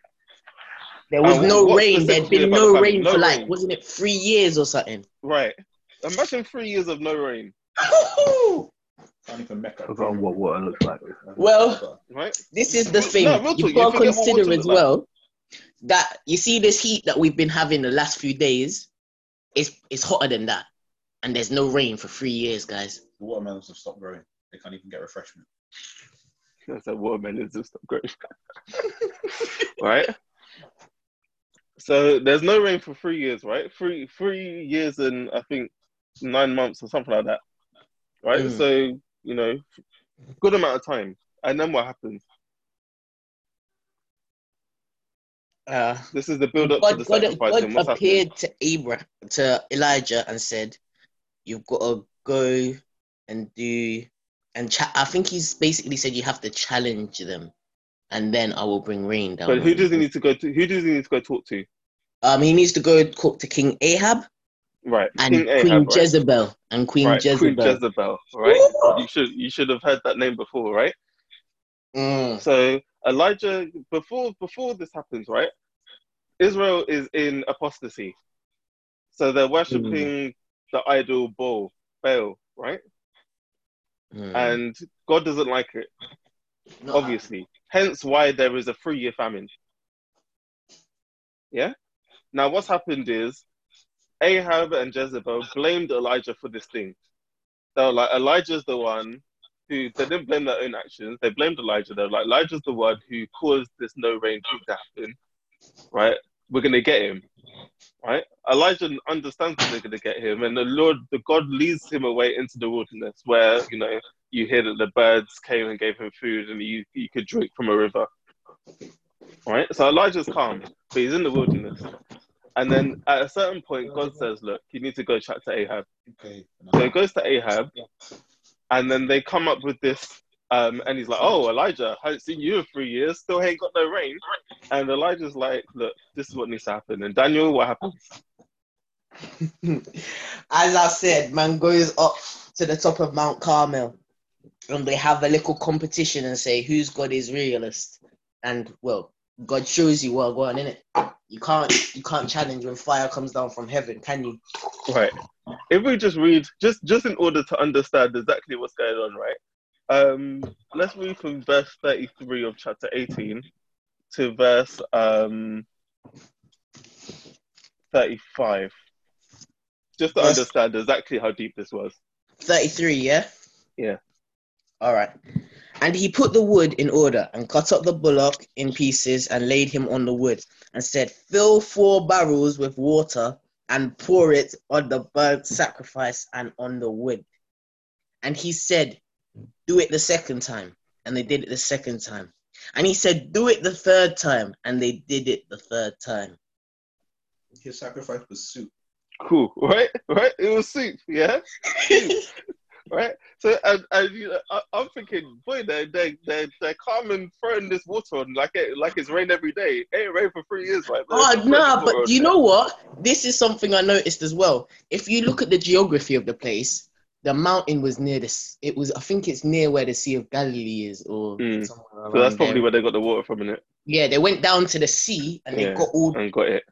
There was no rain. There'd been no the rain No for like, rain. wasn't it three years or something? Right. Imagine three years of no rain, [LAUGHS] Only for Mecca. Forgotten what water looks like. Well, right? this is the No, thing. real talk, You've got to consider as look like. well that you see this heat that we've been having the last few days. It's it's hotter than that, and there's no rain for three years, guys. the watermelons have stopped growing. They can't even get refreshment. That's a watermelon just stop growing. [LAUGHS] right? So there's no rain for three years, right? Three three years and I think nine months or something like that. Right? Mm. So, you know, good amount of time. And then what happens? Uh, This is the build up to God, the God, sacrifice. God what's happening? appeared to Abraham, to Elijah, and said, "You've got to go and do." And cha- I think he's basically said you have to challenge them, and then I will bring rain down. But who does he need to go to? Who does he need to go talk to? Um, he needs to go talk to King Ahab Right, and King Queen Ahab, right? Jezebel and Queen right, Jezebel. Queen Jezebel, right? Woo! You should you should have heard that name before, right? Mm. So Elijah, before before this happens, right? Israel is in apostasy, so they're worshiping the idol Baal, Baal, right? Mm. And God doesn't like it, Not obviously. Hence, why there is a three-year famine. Yeah. Now, what's happened is Ahab and Jezebel blamed Elijah for this thing. They were like, Elijah's the one who they didn't blame their own actions. They blamed Elijah. They were like, Elijah's the one who caused this no rain thing to happen. Right? We're gonna get him. Right? Elijah understands that they're gonna get him, and the Lord, the God, leads him away into the wilderness, where you know you hear that the birds came and gave him food, and you, he could drink from a river. Right? So Elijah's calm, but he's in the wilderness. And then at a certain point, God says, "Look, you need to go chat to Ahab." Okay. So he goes to Ahab, and then they come up with this. Um, and he's like, "Oh, Elijah, I haven't seen you in three years. Still ain't got no rain." And Elijah's like, "Look, this is what needs to happen." And Daniel, what happens? [LAUGHS] As I said, man goes up to the top of Mount Carmel and they have a little competition and say whose God is realist. And well, God shows you what going in it. You can't you can't challenge when fire comes down from heaven, can you? Right. If we just read, just just in order to understand exactly what's going on, right? Um, let's read from verse thirty-three of chapter eighteen to verse um thirty-five, just to Verse- understand exactly how deep this was. 33, yeah? Yeah. All right. And he put the wood in order and cut up the bullock in pieces and laid him on the wood and said, Fill four barrels with water and pour it on the burnt sacrifice and on the wood. And he said, Do it the second time. And they did it the second time. And he said, Do it the third time. And they did it the third time. His sacrifice was soup. Cool, [LAUGHS] right? Right? It was soup, yeah. [LAUGHS] right? So, and, and you know, I, I'm thinking, boy, they they they they're calm and throwing this water on like it like it's rain every day. It ain't rain for three years, right? They're Oh throwing no, but you know what? This is something I noticed as well. If you look at the geography of the place, the mountain was near this. It was, I think, it's near where the Sea of Galilee is, or Mm. somewhere So that's probably there. where they got the water from, innit? Yeah, they went down to the sea and they got all. And got it.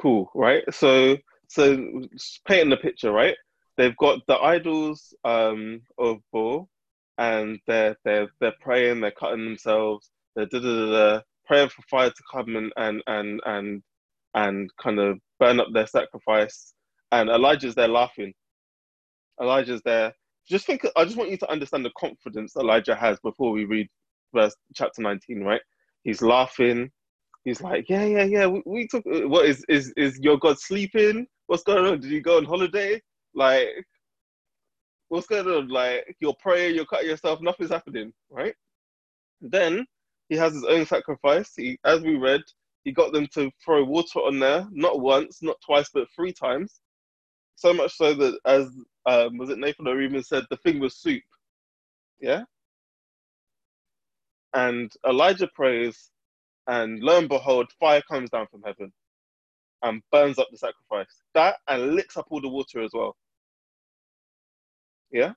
Cool, right? So, so painting the picture, right? They've got the idols um, of Baal, and they're they're they're praying, they're cutting themselves, they're da, da, da, da, praying for fire to come and and and and and kind of burn up their sacrifice. And Elijah's there laughing. Elijah's there just think. I just want you to understand the confidence Elijah has before we read verse chapter nineteen. Right? He's laughing. He's like, yeah, yeah, yeah. We, we took. What is is is your God sleeping? What's going on? Did you go on holiday? Like, what's going on? Like, you're praying, you're cutting yourself, nothing's happening, right? Then he has his own sacrifice. He, as we read, he got them to throw water on there, not once, not twice, but three times. So much so that, as um, was it Nathan or even said, the thing was soup. Yeah. And Elijah prays, and lo and behold, fire comes down from heaven and burns up the sacrifice. That and licks up all the water as well. Yeah?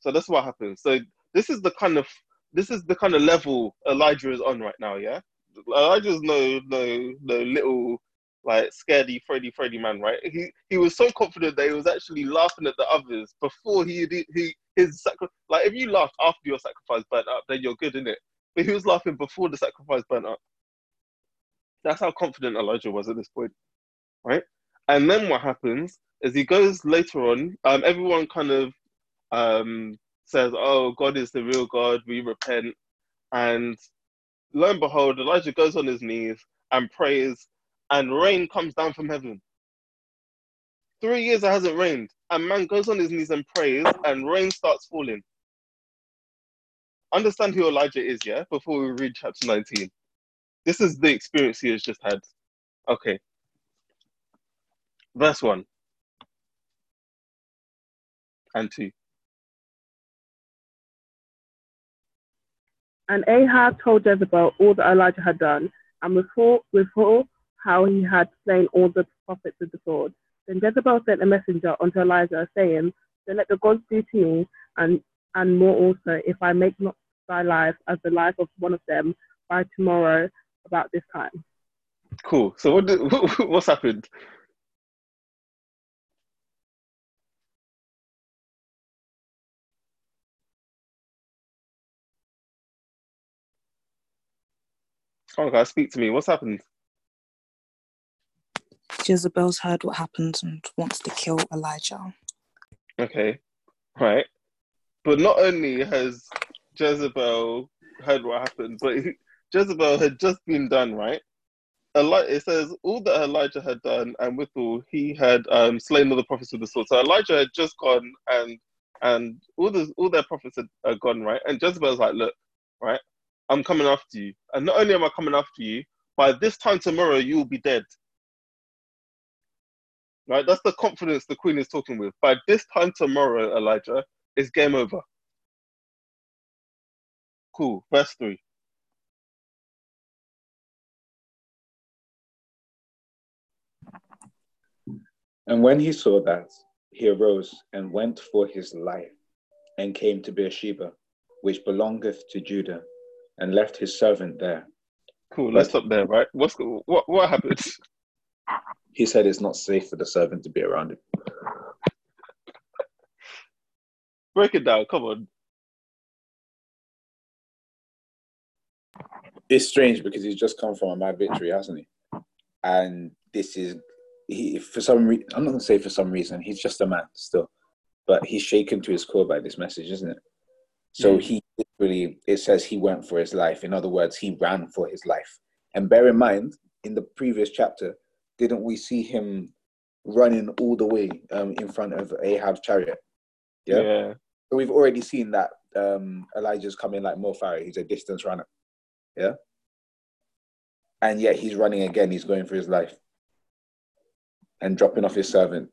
So that's what happens. So this is the kind of this is the kind of level Elijah is on right now, yeah? Elijah's no no no little like scaredy Freddy Freddy man, right? He he was so confident that he was actually laughing at the others before he he his sacri- like if you laugh after your sacrifice burnt up, then you're good in it. But he was laughing before the sacrifice burnt up. That's how confident Elijah was at this point, right? And then what happens is he goes later on. Um, everyone kind of um, says, "Oh, God is the real God. We repent." And lo and behold, Elijah goes on his knees and prays, and rain comes down from heaven. Three years it hasn't rained, and man goes on his knees and prays, and rain starts falling. Understand who Elijah is, yeah? Before we read chapter 19. This is the experience he has just had. Okay. Verse 1 and 2. And Ahab told Jezebel all that Elijah had done, and with all how he had slain all the prophets with the sword. Then Jezebel sent a messenger unto Elijah, saying, Then let the gods do to me, and, and more also, if I make not thy life as the life of one of them by tomorrow about this time. Cool. So what did, [LAUGHS] what's happened? Guys, speak to me. What's happened? Jezebel's heard what happened and wants to kill Elijah. Okay, right. But not only has Jezebel heard what happened, but [LAUGHS] Jezebel had just been done, right? Eli- it says all that Elijah had done, and withal he had um, slain all the prophets with the sword. So Elijah had just gone, and and all the all their prophets had, had gone, right? And Jezebel's like, look, right, I'm coming after you, and not only am I coming after you, by this time tomorrow you will be dead. Right, that's the confidence the queen is talking with. By this time tomorrow, Elijah, it's game over. Cool. Verse three. And when he saw that, he arose and went for his life, and came to Beersheba, which belongeth to Judah, and left his servant there. Cool. Let's stop there, right? What's what what happened? [LAUGHS] He said it's not safe for the servant to be around him. Break it down. Come on. It's strange because he's just come from a mad victory, hasn't he? And this is he for some reason. I'm not gonna say for some reason. He's just a man still, but he's shaken to his core by this message, isn't it? So he literally, it says he went for his life. In other words, he ran for his life. And bear in mind, in the previous chapter, didn't we see him running all the way um, in front of Ahab's chariot? Yeah. yeah. So we've already seen that um, Elijah's coming like Mo Farah. He's a distance runner. Yeah. And yet he's running again. He's going for his life and dropping off his servant.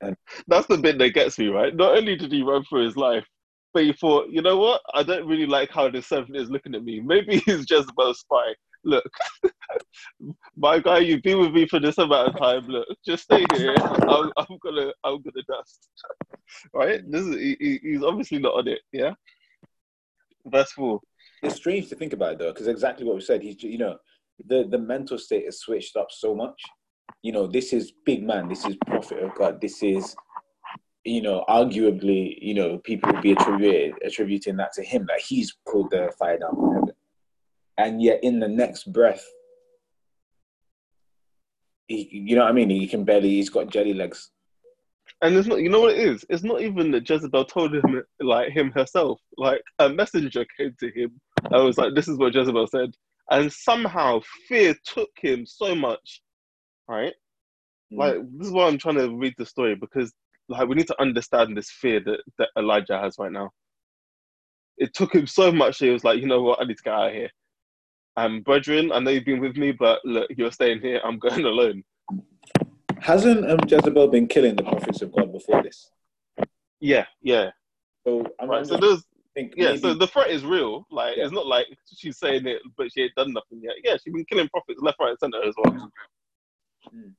And- [LAUGHS] That's the bit that gets me, right? Not only did he run for his life, but he thought, you know what? I don't really like how this servant is looking at me. Maybe [LAUGHS] he's Jezebel's spy. Look, [LAUGHS] my guy, you've been with me for this amount of time. Look, just stay here. I'm, I'm gonna, I'm gonna dust. [LAUGHS] right? This is he- he's obviously not on it. Yeah. Verse four. It's strange to think about it though, because exactly what we said. He's, you know, the the mental state is switched up so much. You know, this is big man. This is prophet of God. This is, you know, arguably, you know, people will be attributed attributing that to him that he's pulled the fire down from heaven, and yet in the next breath, he, you know what I mean? He can barely. He's got jelly legs. And it's not, you know what it is? It's not even that Jezebel told him, like him herself. Like a messenger came to him. I was like, this is what Jezebel said. And somehow fear took him so much, right? Mm. Like, this is why I'm trying to read the story because, like, we need to understand this fear that, that Elijah has right now. It took him so much. He was like, you know what? I need to get out of here. Um, brethren, I know you've been with me, but look, you're staying here. I'm [LAUGHS] going alone. Hasn't um, Jezebel been killing the prophets of God before this? Yeah, yeah. So I'm, Right. So there's think yeah. maybe- So the threat is real. Like Yeah. it's not like she's saying it, but she ain't done nothing yet. Yeah, she's been killing prophets left, right, and center as well. Mm.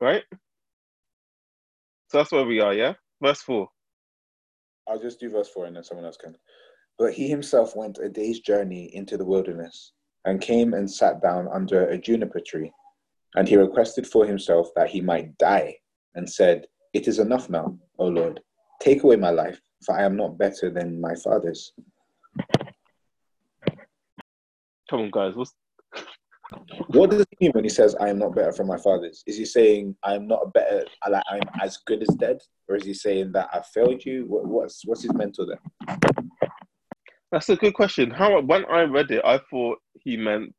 Right. So that's where we are. Yeah. Verse four. I'll just do verse 4 and then someone else can. But he himself went a day's journey into the wilderness and came and sat down under a juniper tree. And he requested for himself that he might die and said, It is enough now, O Lord. Take away my life, for I am not better than my fathers. Come on, guys. What's What does he mean when he says, I am not better from my fathers? Is he saying, I'm not better, like I'm as good as dead? Or is he saying that I failed you? What, what's, what's his mental there? That's a good question. How when I read it, I thought he meant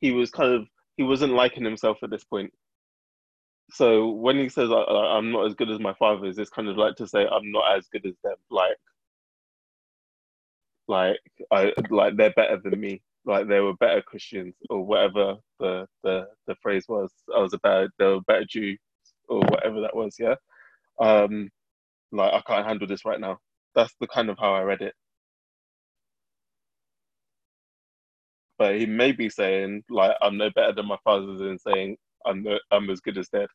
he was kind of he wasn't liking himself at this point. So when he says I, I'm not as good as my fathers, it's kind of like to say I'm not as good as them. Like, like I like they're better than me. Like they were better Christians or whatever the the, the phrase was. I was a better they were better Jew or whatever that was. Yeah. Um, like I can't handle this right now. That's the kind of how I read it. but he may be saying like I'm no better than my fathers and saying I'm no, I'm as good as dead.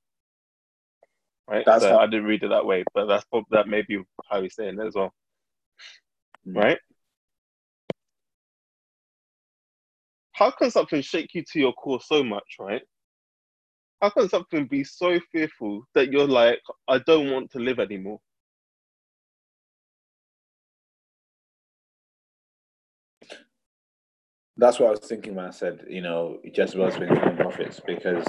Right. That's so how- I didn't read it that way, but that's that may be how he's saying it as well. Mm. Right. How can something shake you to your core so much, right? How can something be so fearful that you're like, I don't want to live anymore? That's what I was thinking when I said, you know, Jezebel's been killing prophets because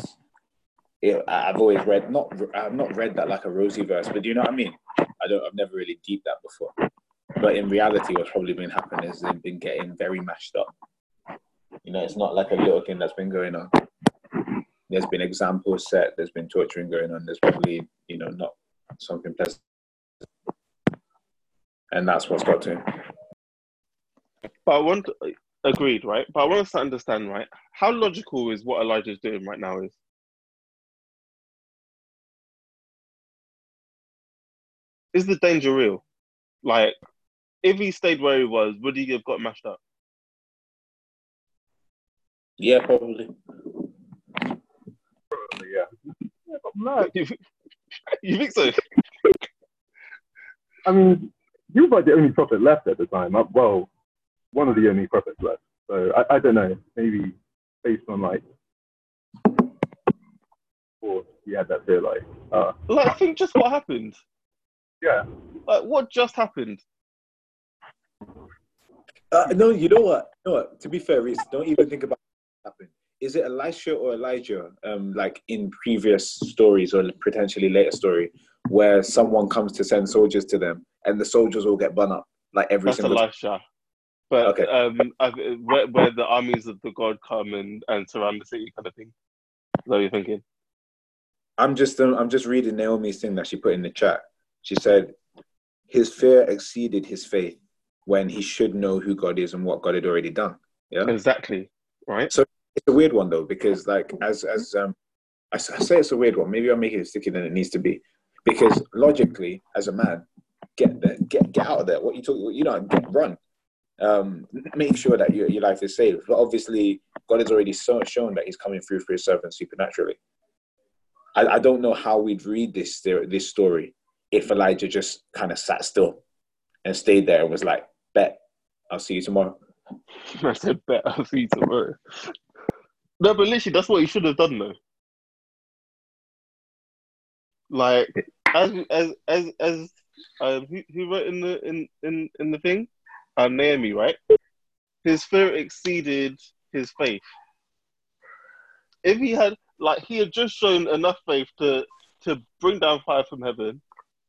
it, I've always read not I've not read that like a rosy verse, but do you know what I mean? I don't I've never really deep that before. But in reality, what's probably been happening is they've been getting very mashed up. You know, it's not like a little thing that's been going on. There's been examples set. There's been torturing going on. There's probably you know not something pleasant, and that's what's got to. But I want agreed, right? But I want us to understand, right? How logical is what Elijah's doing right now is. Is the danger real? Like, if he stayed where he was, would he have got mashed up? Yeah, probably. No, [LAUGHS] You, you think so? I mean, you were like the only prophet left at the time. Uh, Well, one of the only prophets left. So I, I don't know. Maybe based on like, or he had that fear, like, uh, Like, think just what happened. yeah, Like, what just happened? Uh, no, you know what? You know what? To be fair, Reese, don't even think about Is it Elisha or Elijah? Um, like in previous stories or potentially later story, where someone comes to send soldiers to them, and the soldiers will get bun up like every That's single. Elisha. But Okay. um, I, where, where the armies of the god come and, and surround the city, kind of thing. Is that what you're thinking? I'm just um, I'm just reading Naomi's thing that she put in the chat. She said, "His fear exceeded his faith when he should know who God is and what God had already done." Yeah. Exactly. Right. So it's a weird one though because like as as um I, say it's a weird one. Maybe i'm making it stickier than it needs to be. Because logically as a man get there get get out of there. What you talk you know get run. Um make sure that your, your life is saved but obviously god has already so, shown that he's coming through for his servant supernaturally. I, I don't know how we'd read this this story if elijah just kind of sat still and stayed there and was like bet i'll see you tomorrow [LAUGHS] I said, better see tomorrow. No, but literally, that's what he should have done, though. Like, as as as as um, who, who wrote in the in in in the thing, um, Naomi, right? His fear exceeded his faith. If he had, like, he had just shown enough faith to to bring down fire from heaven.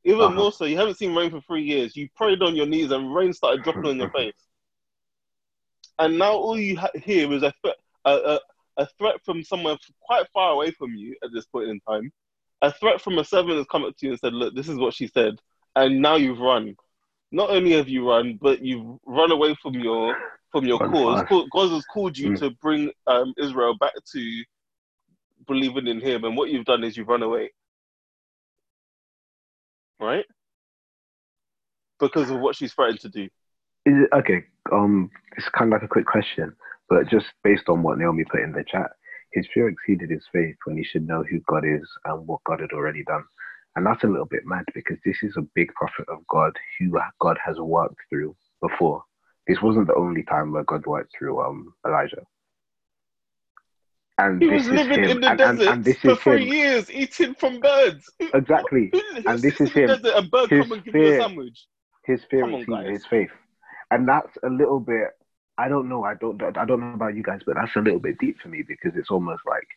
Even Uh-huh. more so, you haven't seen rain for three years. You prayed on your knees and rain started dropping on your [LAUGHS] face. And now all you ha- hear is a threat, a, a, a threat from someone quite far away from you at this point in time. A threat from a servant has come up to you and said, "Look, this is what she said," and now you've run. Not only have you run, but you've run away from your from your cause. God has called you Mm. to bring um, Israel back to believing in Him, and what you've done is you've run away, right? Because of what she's threatened to do. Is it okay? Um, it's kind of like a quick question, but just based on what Naomi put in the chat, his fear exceeded his faith when he should know who God is and what God had already done, and that's a little bit mad because this is a big prophet of God who God has worked through before. This wasn't the only time where God worked through um Elijah, and He this was is living him, in the and, and, desert and this for three him years, eating from birds. [LAUGHS] Exactly. And this is him. desert and bird His come and give you a fear. sandwich? his fear exceeded his faith, and that's a little bit. I don't know. I don't. I don't know about you guys, but that's a little bit deep for me because it's almost like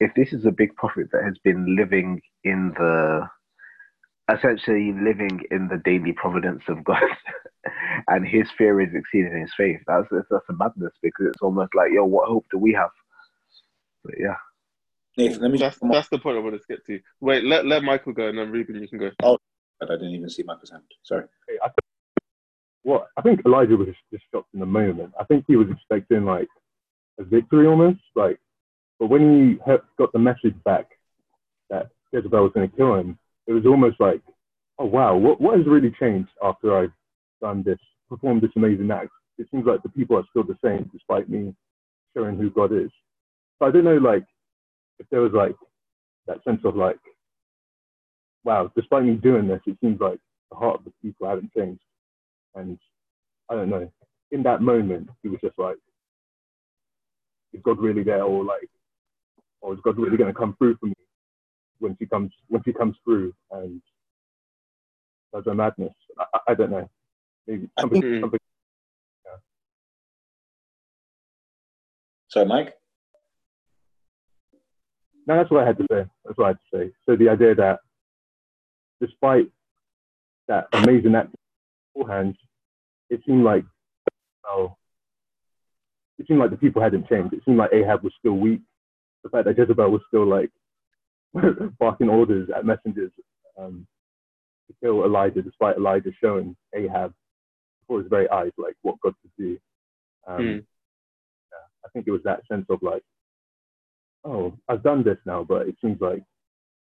if this is a big prophet that has been living in the, essentially living in the daily providence of God, [LAUGHS] and his fear is exceeding his faith. That's that's a madness because it's almost like, yo, what hope do we have? But yeah. Nathan, let me That's just that's the point I want to get to. Wait, let let Michael go and then Ruben, you can go. Oh, I didn't even see Michael's hand. Sorry. I think, what I think Elijah was just shocked in the moment. I think he was expecting like a victory almost, like. But when he got the message back that Jezebel was going to kill him, it was almost like, oh wow, what what has really changed after I've done this, performed this amazing act? It seems like the people are still the same despite me showing who God is. So I don't know, like, if there was like that sense of like, wow, despite me doing this, it seems like the heart of the people haven't changed. And I don't know, in that moment, he was just like, is God really there? Or like, or is God really going to come through for me when she comes, when she comes through and does a madness? I, I- I don't know. Maybe something, think- something. Sorry, Mike. No, that's what I had to say. That's what I had to say. So the idea that despite that amazing act beforehand, it seemed like well, it seemed like the people hadn't changed. It seemed like Ahab was still weak. The fact that Jezebel was still like [LAUGHS] barking orders at messengers um, to kill Elijah, despite Elijah showing Ahab before his very eyes like what God could do. Um, Hmm. yeah, I think it was that sense of like, oh, I've done this now, but it seems like,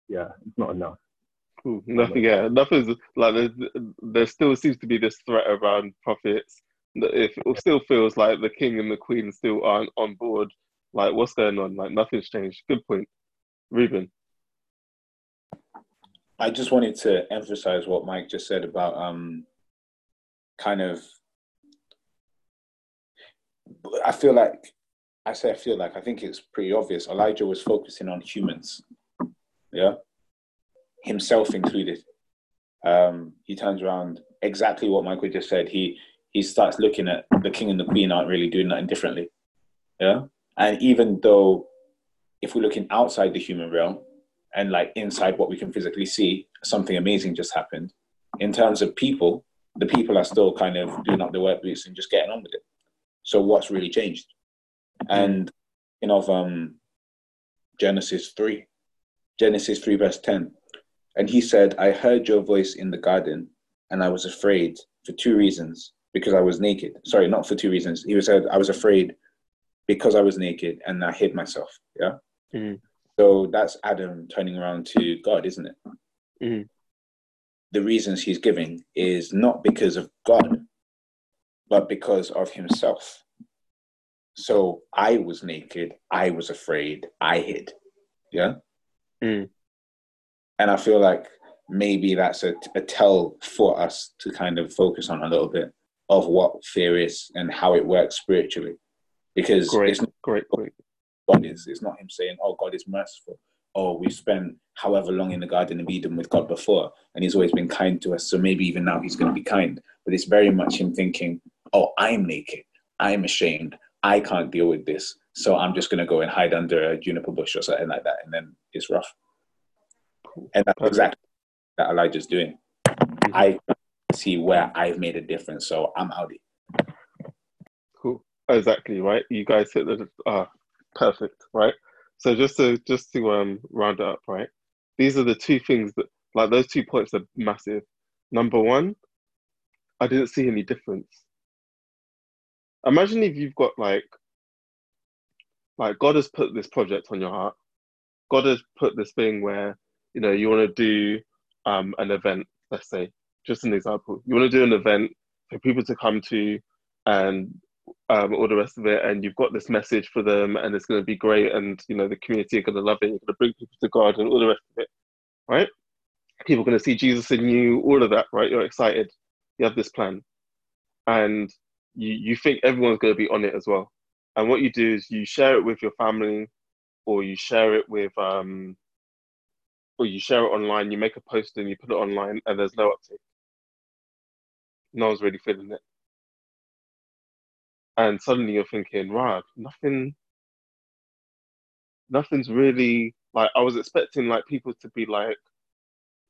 yeah, it's not enough. Cool. Nothing. Yeah, nothing's like there, there. Still seems to be this threat around prophets. That if it still feels like the king and the queen still aren't on board. Like what's going on? Like nothing's changed. Good point, Ruben. I just wanted to emphasize what Mike just said about um, kind of. I feel like I say I feel like I think it's pretty obvious. Elijah was focusing on humans, yeah, himself included. Um, he turns around exactly what Michael just said. He he starts looking at the king and the queen aren't really doing nothing differently, yeah. And even though, if we're looking outside the human realm, and like inside what we can physically see, something amazing just happened. In terms of people, the people are still kind of doing up their work boots and just getting on with it. So what's really changed? And you know, um, Genesis three, Genesis three verse ten, and he said, "I heard your voice in the garden, and I was afraid for two reasons. Because I was naked. Sorry, not for two reasons. He said, I was afraid because I was naked, and I hid myself. Yeah." Mhm. So that's Adam turning around to God, isn't it? Mhm. The reasons he's giving is not because of God, but because of himself. So I was naked, I was afraid, I hid. Yeah. Mm. And I feel like maybe that's a, a tell for us to kind of focus on a little bit of what fear is and how it works spiritually. Because Great, it's not great point. God is. It's not him saying, "Oh, God is merciful." Oh, we've spent however long in the Garden of Eden with God before, and He's always been kind to us. So maybe even now He's going to be kind. But it's very much him thinking, "Oh, I'm naked. I'm ashamed. I can't deal with this. So I'm just going to go and hide under a juniper bush or something like that." And then it's rough. And that's Perfect. exactly that Elijah's doing. I see where I've made a difference, so I'm Audi. Cool. Exactly, right? You guys hit the ah, perfect, right? So just to just to um round it up, right? These are the two things that like those two points are massive. Number one, I didn't see any difference. Imagine if you've got like like God has put this project on your heart. God has put this thing where, you know, you want to do um an event, let's say, just an example. You want to do an event for people to come to and um, all the rest of it, and you've got this message for them, and it's going to be great, and you know the community are going to love it. You're going to bring people to God, and all the rest of it, right? People are going to see Jesus in you, all of that, right? You're excited. You have this plan, and you you think everyone's going to be on it as well. And what you do is you share it with your family, or you share it with um, or you share it online. You make a post and you put it online, and there's no uptake. No one's really feeling it and suddenly you're thinking, right, nothing, nothing's really like I was expecting like people to be like,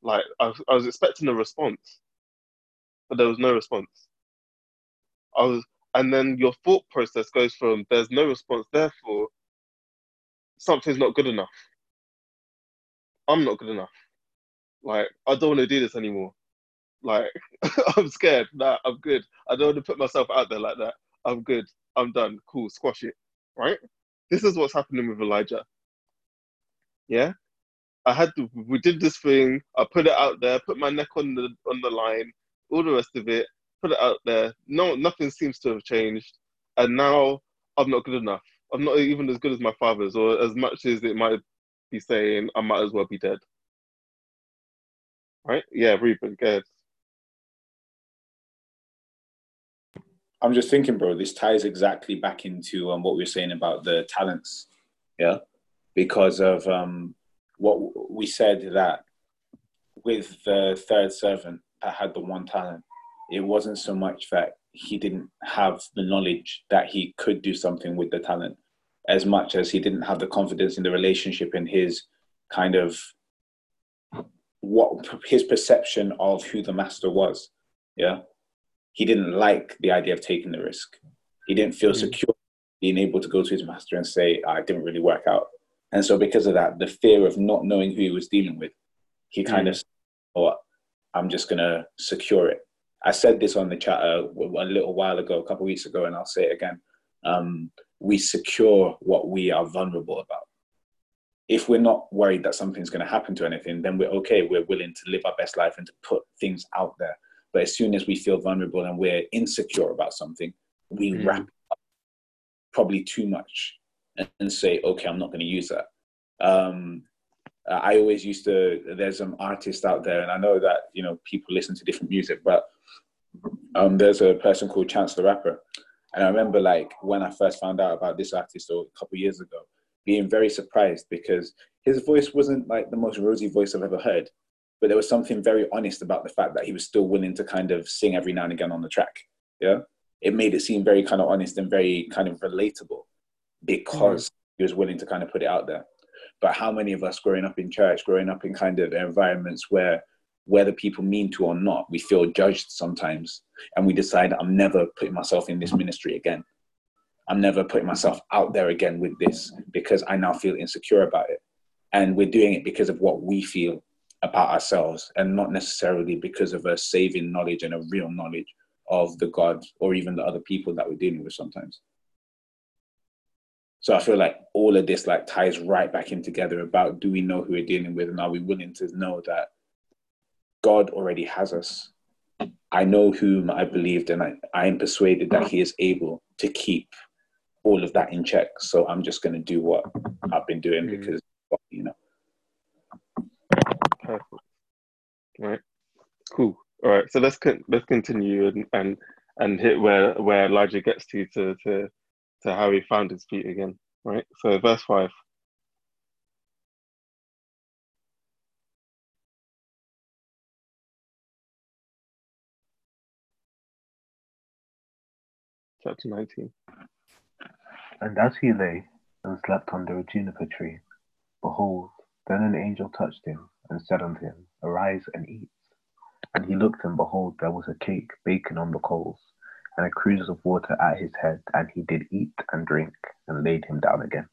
like I I was expecting a response, but there was no response. I was, and then your thought process goes from there's no response, therefore something's not good enough. I'm not good enough. Like I don't want to do this anymore. Like [LAUGHS] I'm scared. Nah, I'm good. I don't want to put myself out there like that. I'm good. I'm done. Cool. Squash it. Right? This is what's happening with Elijah. Yeah? I had to we did this thing, I put it out there, put my neck on the on the line, all the rest of it, put it out there. No nothing seems to have changed. And now I'm not good enough. I'm not even as good as my father's, or as much as it might saying I might as well be dead. Right? Yeah, Ruben, go ahead. I'm just thinking, bro, this ties exactly back into um, what we were saying about the talents. Yeah. Because of um, what we said that with the third servant that had the one talent, it wasn't so much that he didn't have the knowledge that he could do something with the talent as much as he didn't have the confidence in the relationship and his kind of what his perception of who the master was. Yeah he didn't like the idea of taking the risk. He didn't feel hmm. secure being able to go to his master and say, "I didn't really work out." And so, because of that, the fear of not knowing who he was dealing with, he hmm. kind of thought, "I'm just gonna secure it." I said this on the chat uh, a, a little while ago, a couple of weeks ago, and I'll say it again. Um, we secure what we are vulnerable about. If we're not worried that something's going to happen to anything, then we're okay. We're willing to live our best life and to put things out there but as soon as we feel vulnerable and we're insecure about something, we Mm. wrap up probably too much and, and say, okay, I'm not going to use that. Um, I always used to, there's some artist out there, and I know that, you know, people listen to different music, but um, there's a person called Chance the Rapper. And I remember like when I first found out about this artist or a couple years ago, being very surprised because his voice wasn't like the most rosy voice I've ever heard but there was something very honest about the fact that he was still willing to kind of sing every now and again on the track. Yeah. It made it seem very kind of honest and very kind of relatable because he was willing to kind of put it out there. But how many of us growing up in church, growing up in kind of environments where whether people mean to or not, we feel judged sometimes and we decide I'm never putting myself in this ministry again. I'm never putting myself out there again with this because I now feel insecure about it. And we're doing it because of what we feel about ourselves and not necessarily because of a saving knowledge and a real knowledge of the God or even the other people that we're dealing with sometimes. So I feel like all of this like ties right back in together about do we know who we're dealing with and are we willing to know that God already has us. I know whom I believed and I, I am persuaded that he is able to keep all of that in check. So I'm just gonna do what I've been doing mm. because you know Perfect. Right. Cool. All right. So let's con- let's continue and, and and hit where where Elijah gets to to to to how he found his feet again. Right. So verse five. Chapter nineteen. And as he lay and slept under a juniper tree, behold, then an angel touched him and said unto him, Arise and eat. And he looked, and behold, there was a cake baking on the coals, and a cruse of water at his head. And he did eat and drink, and laid him down again.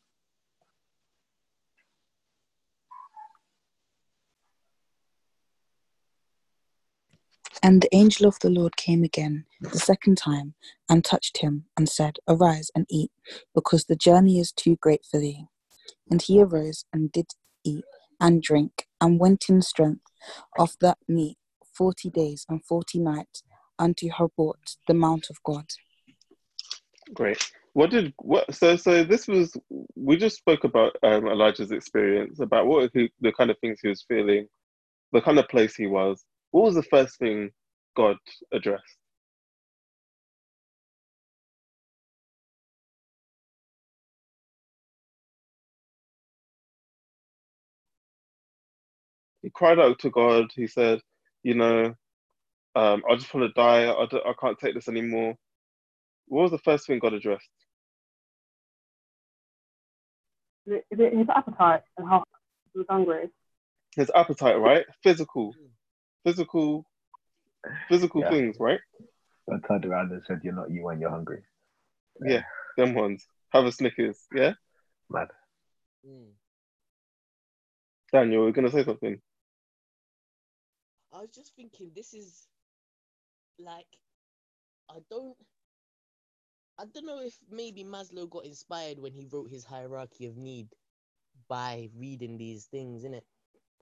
And the angel of the Lord came again the second time and touched him and said, Arise and eat, because the journey is too great for thee. And he arose and did eat and drink and went in strength of that meat forty days and forty nights unto Horeb, the mount of God. Great. What did what? So so this was we just spoke about um, Elijah's experience about what he, the kind of things he was feeling, the kind of place he was. What was the first thing God addressed? He cried out to God. He said, "You know, um, I just want to die. I, don't- I can't take this anymore." What was the first thing God addressed? Is it, is it his appetite and how he was hungry? His appetite, right? Physical, physical, physical Yeah. things, right? I turned around and said, You're not you when you're hungry. Yeah, them ones. Have a Snickers, yeah. Mad. Mm. Daniel, we're gonna say something. I was just thinking, this is like, I don't, I don't know if maybe Maslow got inspired when he wrote his hierarchy of need by reading these things, in it.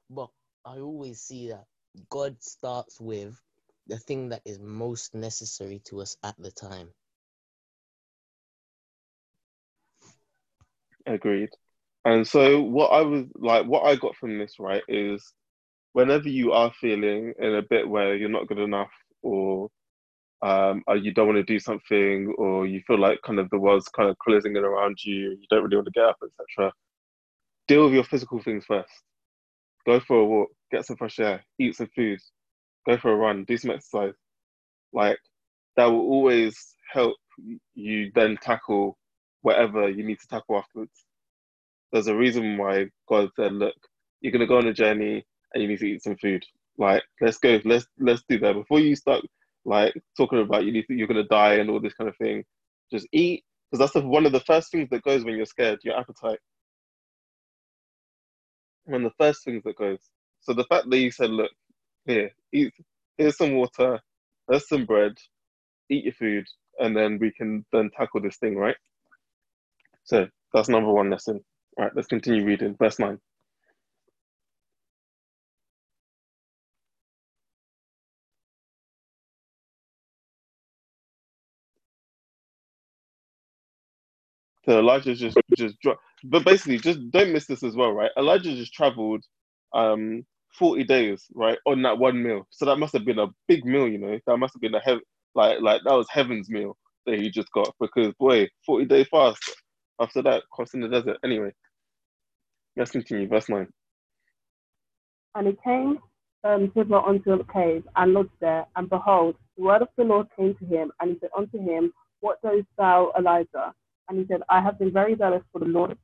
But I always see that God starts with the thing that is most necessary to us at the time. Agreed. And so what I was like, what I got from this, right, is whenever you are feeling in a bit where you're not good enough or um, or you don't want to do something or you feel like kind of the world's kind of closing in around you, you don't really want to get up, etc. Deal with your physical things first. Go for a walk, get some fresh air, eat some food, go for a run, do some exercise. Like that will always help you then tackle whatever you need to tackle afterwards. There's a reason why God said, look, you're gonna go on a journey and you need to eat some food. Like, let's go, let's let's do that. Before you start like talking about you need to, you're gonna die and all this kind of thing, just eat. Because that's the, one of the first things that goes when you're scared, your appetite. One of the first things that goes. So the fact that you said, look, here, eat here's some water, there's some bread, eat your food, and then we can then tackle this thing, right? So that's number one lesson. All right, let's continue reading. Verse 9. So Elijah just just but basically just don't miss this as well, right? Elijah just traveled um 40 days, right, on that one meal. So that must have been a big meal, you know. That must have been a heav- like like that was heaven's meal that he just got because boy, 40 day fast. After that, crossing the desert. Anyway, let's continue. Verse 9. And he came um, thither unto a cave and lodged there. And behold, the word of the Lord came to him, and he said unto him, What doest thou, Elijah? And he said, I have been very zealous for the Lord,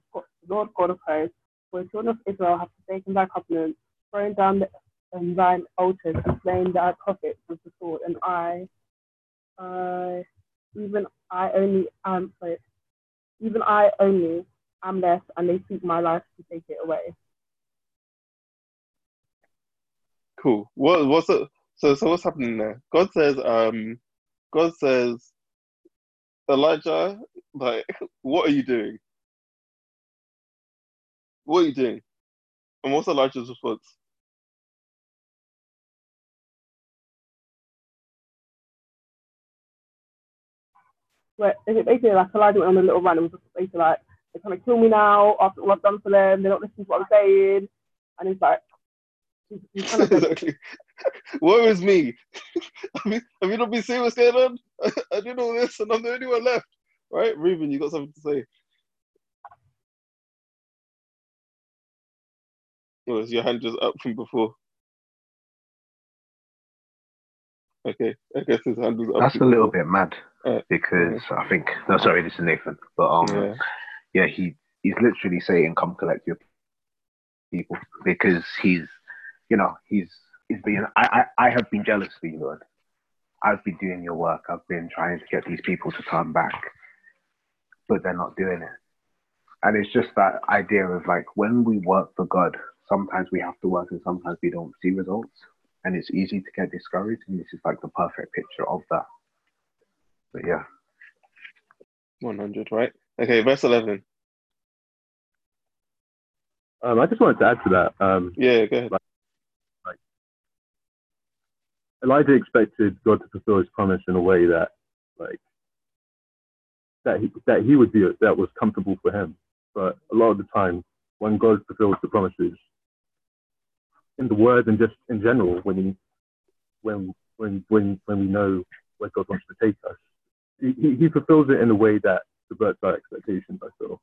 Lord God of hosts, for the children of Israel have forsaken thy covenant, thrown down the, um, thine altars, and slain thy prophets with the sword. And I, I, even I only am, sorry, even I only am left, and they seek my life to take it away. Cool. What what's it? So so what's happening there? God says, um, God says, Elijah, like, [LAUGHS] what are you doing? What are you doing? And what's Elijah's response? But is it basically like Elijah went on a little run and was just basically like, they're trying to kill me now after all I've done for them. They're not listening to what I'm saying. And he's like, he's, he's kind of like, [LAUGHS] exactly. Woe is me. [LAUGHS] have, you, have you not been seeing what's going on? I did all this and I'm the only one left. Right? Reuben, you got something to say? Or is your hand just up from before? Okay, I guess his hand was up. That's a little bit mad Uh, because I think no, sorry, this is Nathan, but um, yeah. yeah, he he's literally saying, "Come collect your people," because he's you know, he's he's been. I, I I have been jealous for you, Lord. I've been doing your work. I've been trying to get these people to turn back, but they're not doing it. And it's just that idea of like when we work for God, sometimes we have to work and sometimes we don't see results. And it's easy to get discouraged. And this is like the perfect picture of that. But yeah. 100, right? Okay, verse 11. Um, I just wanted to add to that. Um, Yeah, go ahead. Like, Elijah expected God to fulfill his promise in a way that, like, that he, that he would do it, that was comfortable for him. But a lot of the time, when God fulfills the promises, in the word and just in general, when he, when when when when we know where God wants to take us, he, he- fulfills it in a way that subverts our expectations. I feel,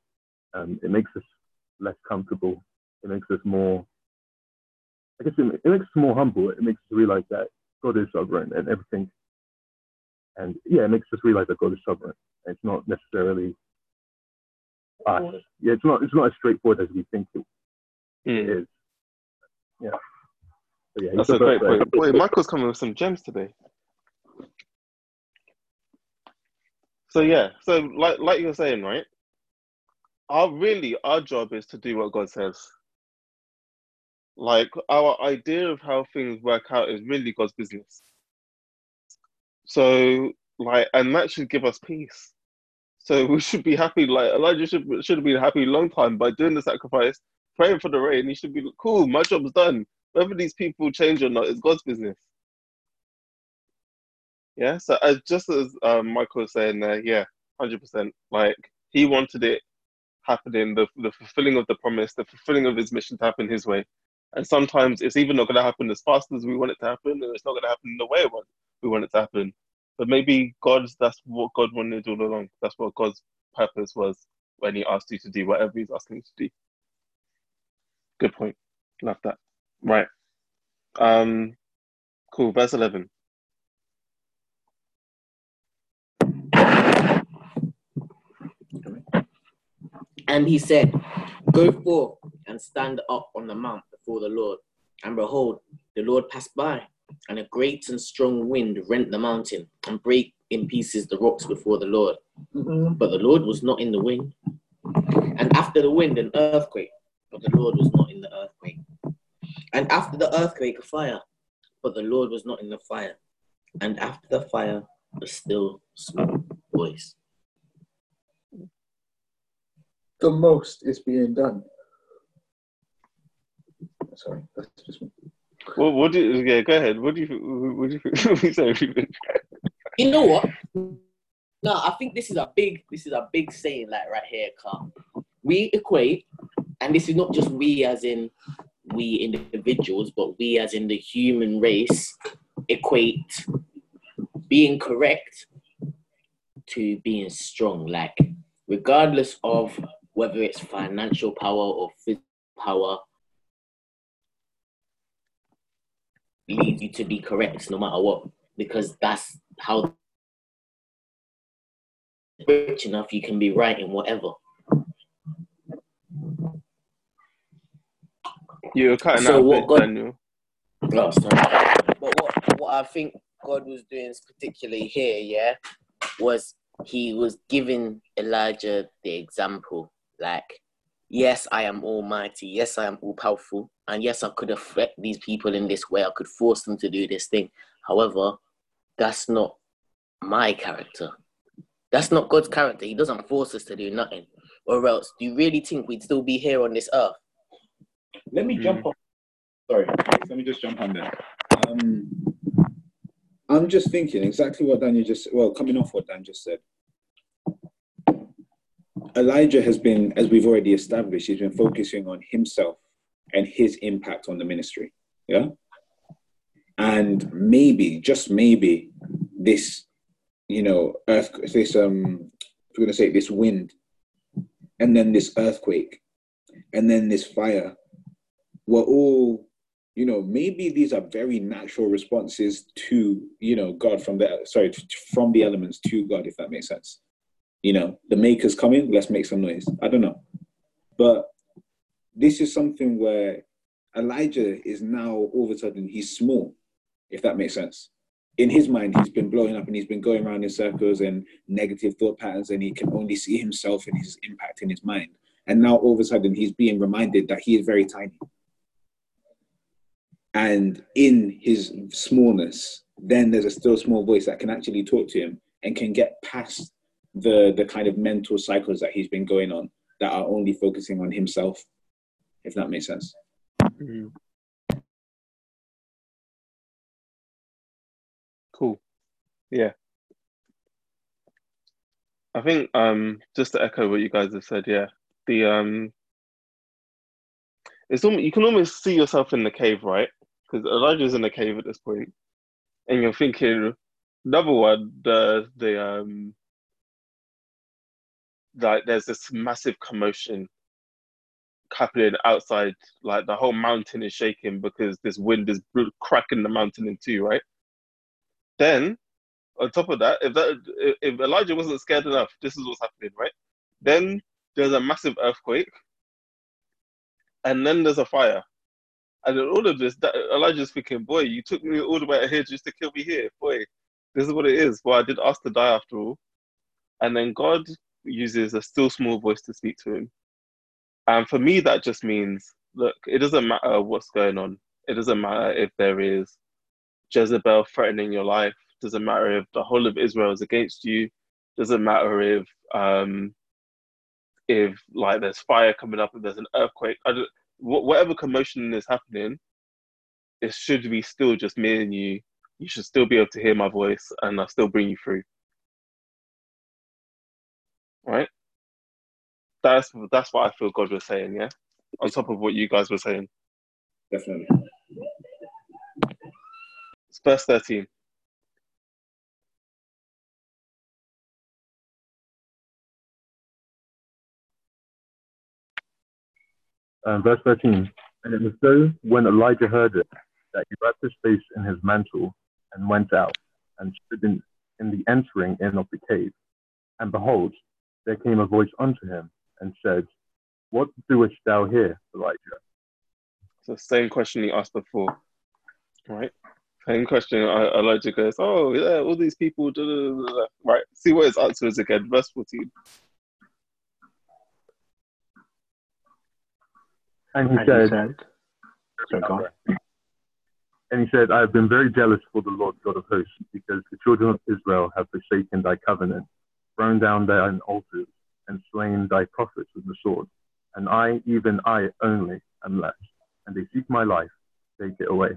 um, it makes us less comfortable. It makes us more. I guess it, it makes us more humble. It makes us realize that God is sovereign and everything. And yeah, it makes us realize that God is sovereign. It's not necessarily us. Yeah, it's not. It's not as straightforward as we think it, it is. Yeah. So, yeah, That's a great point. Boy, Michael's coming with some gems today. So yeah, so like like you were saying, right? Our really our job is to do what God says. Like our idea of how things work out is really God's business. So like, and that should give us peace. So [LAUGHS] we should be happy. Like Elijah should should have been happy a long time by doing the sacrifice, praying for the rain. He should be cool. My job's done. Whether these people change or not is God's business. Yeah. So just as um, Michael was saying there, yeah, hundred percent. Like he wanted it happening, the the fulfilling of the promise, the fulfilling of his mission to happen his way. And sometimes it's even not going to happen as fast as we want it to happen, and it's not going to happen the way we want it to happen. But maybe God's that's what God wanted all along. That's what God's purpose was when He asked you to do whatever He's asking you to do. Good point. Love that. Right. Um. Cool. Verse eleven. And he said, Go forth and stand up on the mount before the Lord. And behold, the Lord passed by, and a great and strong wind rent the mountain and brake in pieces the rocks before the Lord. But the Lord was not in the wind. And after the wind, an earthquake, but the Lord was not in the earthquake. And after the earthquake, a fire, but the Lord was not in the fire. And after the fire, a still small voice. The most is being done. Sorry, that's just me. What? What do you? Yeah. Go ahead. What do you? What do you? [LAUGHS] What do you say? You know what? No, I think this is a big, this is a big saying, like right here, Carl. We equate, and this is not just we as in we individuals, but we as in the human race equate being correct to being strong. Like, regardless of whether it's financial power or physical power, leads you to be correct no matter what, because that's how rich enough you can be right in whatever. You're cutting So out a what bit, God- Daniel. last time. But what, what I think God was doing particularly here, yeah, was he was giving Elijah the example. Like, yes, I am almighty. Yes, I am all powerful. And yes, I could affect these people in this way. I could force them to do this thing. However, that's not my character. That's not God's character. He doesn't force us to do nothing. Or else, do you really think we'd still be here on this earth? Let me Mm. jump on. Sorry, let me just jump on there. Um, I'm just thinking exactly what Daniel just well, coming off what Dan just said. Elijah has been, as we've already established, he's been focusing on himself and his impact on the ministry. Yeah. And maybe, just maybe, this, you know, earth, this um, we're gonna say this wind, and then this earthquake, and then this fire, were all you know maybe these are very natural responses to you know god from the sorry from the elements to god if that makes sense you know the maker's coming let's make some noise i don't know but this is something where Elijah is now all of a sudden he's small, if that makes sense. In his mind, he's been blowing up and he's been going around in circles and negative thought patterns, and he can only see himself and his impact in his mind. And now all of a sudden he's being reminded that he is very tiny. And in his smallness, then there's a still small voice that can actually talk to him and can get past the the kind of mental cycles that he's been going on that are only focusing on himself, if that makes sense. Mhm. Cool. Yeah. I think um just to echo what you guys have said, yeah. The um it's almost you can almost see yourself in the cave, right? Because Elijah's in the cave at this point, and you're thinking number one, the the um like there's this massive commotion happening outside, like the whole mountain is shaking because this wind is cracking the mountain in two, right? Then, on top of that, if that if Elijah wasn't scared enough, this is what's happening, right? Then there's a massive earthquake, and then there's a fire. And all of this, that Elijah's thinking, boy, you took me all the way out here just to kill me here. Boy, this is what it is. Well, I did ask to die after all. And then God uses a still small voice to speak to him. And for me, that just means look, it doesn't matter what's going on. It doesn't matter if there is Jezebel threatening your life. Doesn't matter if the whole of Israel is against you. Doesn't matter if um, if like there's fire coming up, if there's an earthquake. I wh- whatever commotion is happening, it should be still just me and you. You should still be able to hear my voice, and I'll still bring you through. Right? That's that's what I feel God was saying. Yeah, on top of what you guys were saying. Definitely. It's verse thirteen. Um, verse 13. And it was so when Elijah heard it that he wrapped his face in his mantle and went out and stood in, in the entering in of the cave. And behold, there came a voice unto him and said, What doest thou here, Elijah? So same question he asked before, right? Same question. Elijah goes, "Oh yeah, all these people." Da, da, da. Right. See what his answer is again. Verse fourteen. And he And he said, said, so go. And he said, I have been very jealous for the Lord God of hosts, because the children of Israel have forsaken thy covenant, thrown down thine altars, and slain thy prophets with the sword. And I, even I only, am left. And they seek my life, take it away.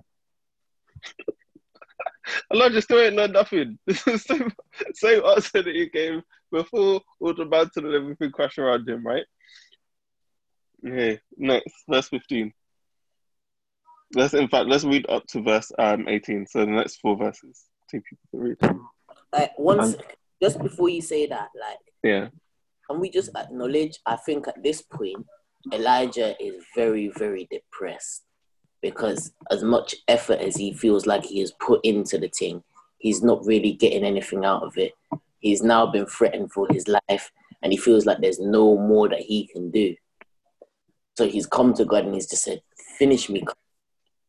Elijah still ain't learned nothing. [LAUGHS] This is the same, same answer that he gave before all the mountain and everything crashed around him, right? Okay, next, verse 15. Let's, in fact, let's read up to verse um, 18. So the next four verses. Take people to read. Like one Um, just before you say that, like Yeah. can we just acknowledge? I think at this point, Elijah is very, very depressed because as much effort as he feels like he has put into the thing, he's not really getting anything out of it. He's now been threatened for his life, and he feels like there's no more that he can do. So he's come to God and he's just said, "Finish me.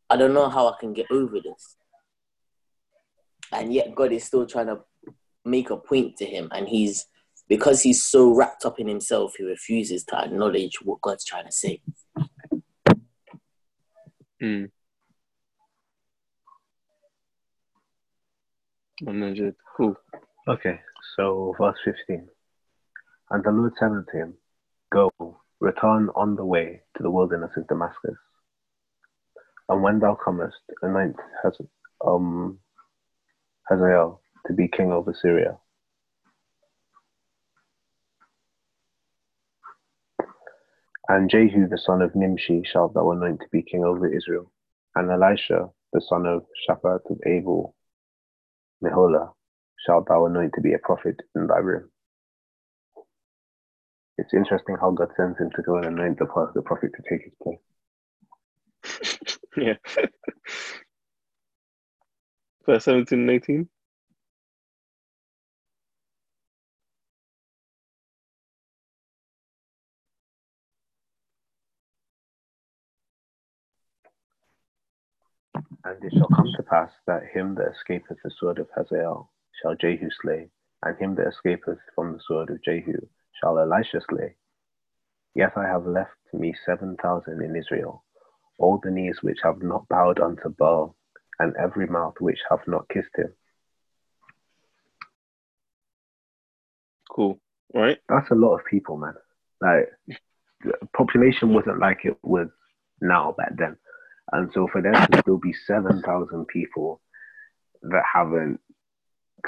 I don't know how I can get over this." And yet God is still trying to make a point to him, and he's because he's so wrapped up in himself, he refuses to acknowledge what God's trying to say. Mm. 100. Cool. Okay, so verse 15. And the Lord said unto him, Go, return on the way to the wilderness of Damascus. And when thou comest, anoint Haz- um, Hazael to be king over Syria. And Jehu the son of Nimshi shalt thou anoint to be king over Israel. And Elisha the son of Shaphat of Abel Meholah shalt thou anoint to be a prophet in thy room. It's interesting how God sends him to go and anoint the, the prophet to take his place. [LAUGHS] Yeah. verse 17 and 18. And it shall come to pass that him that escapeth the sword of Hazael shall Jehu slay, and him that escapeth from the sword of Jehu shall Elisha slay. Yet I have left me seven thousand in Israel, all the knees which have not bowed unto Baal, and every mouth which have not kissed him. Cool. Right? That's a lot of people, man. Like, the population wasn't like it was now back then. And so for there to still be 7,000 people that haven't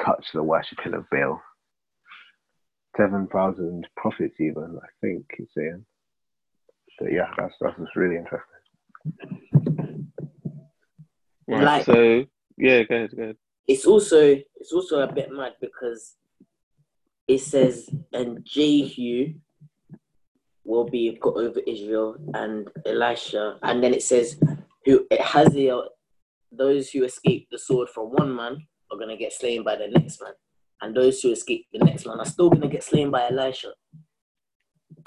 touched the worshipping of Baal, 7,000 prophets even, I think he's saying. But yeah, that's, that's just really interesting. Right. Like- so yeah, go ahead, go ahead. it's also it's also a bit mad because it says and Jehu will be got over Israel and Elisha, and then it says who Hazael, those who escape the sword from one man are gonna get slain by the next man, and those who escape the next one are still gonna get slain by Elisha.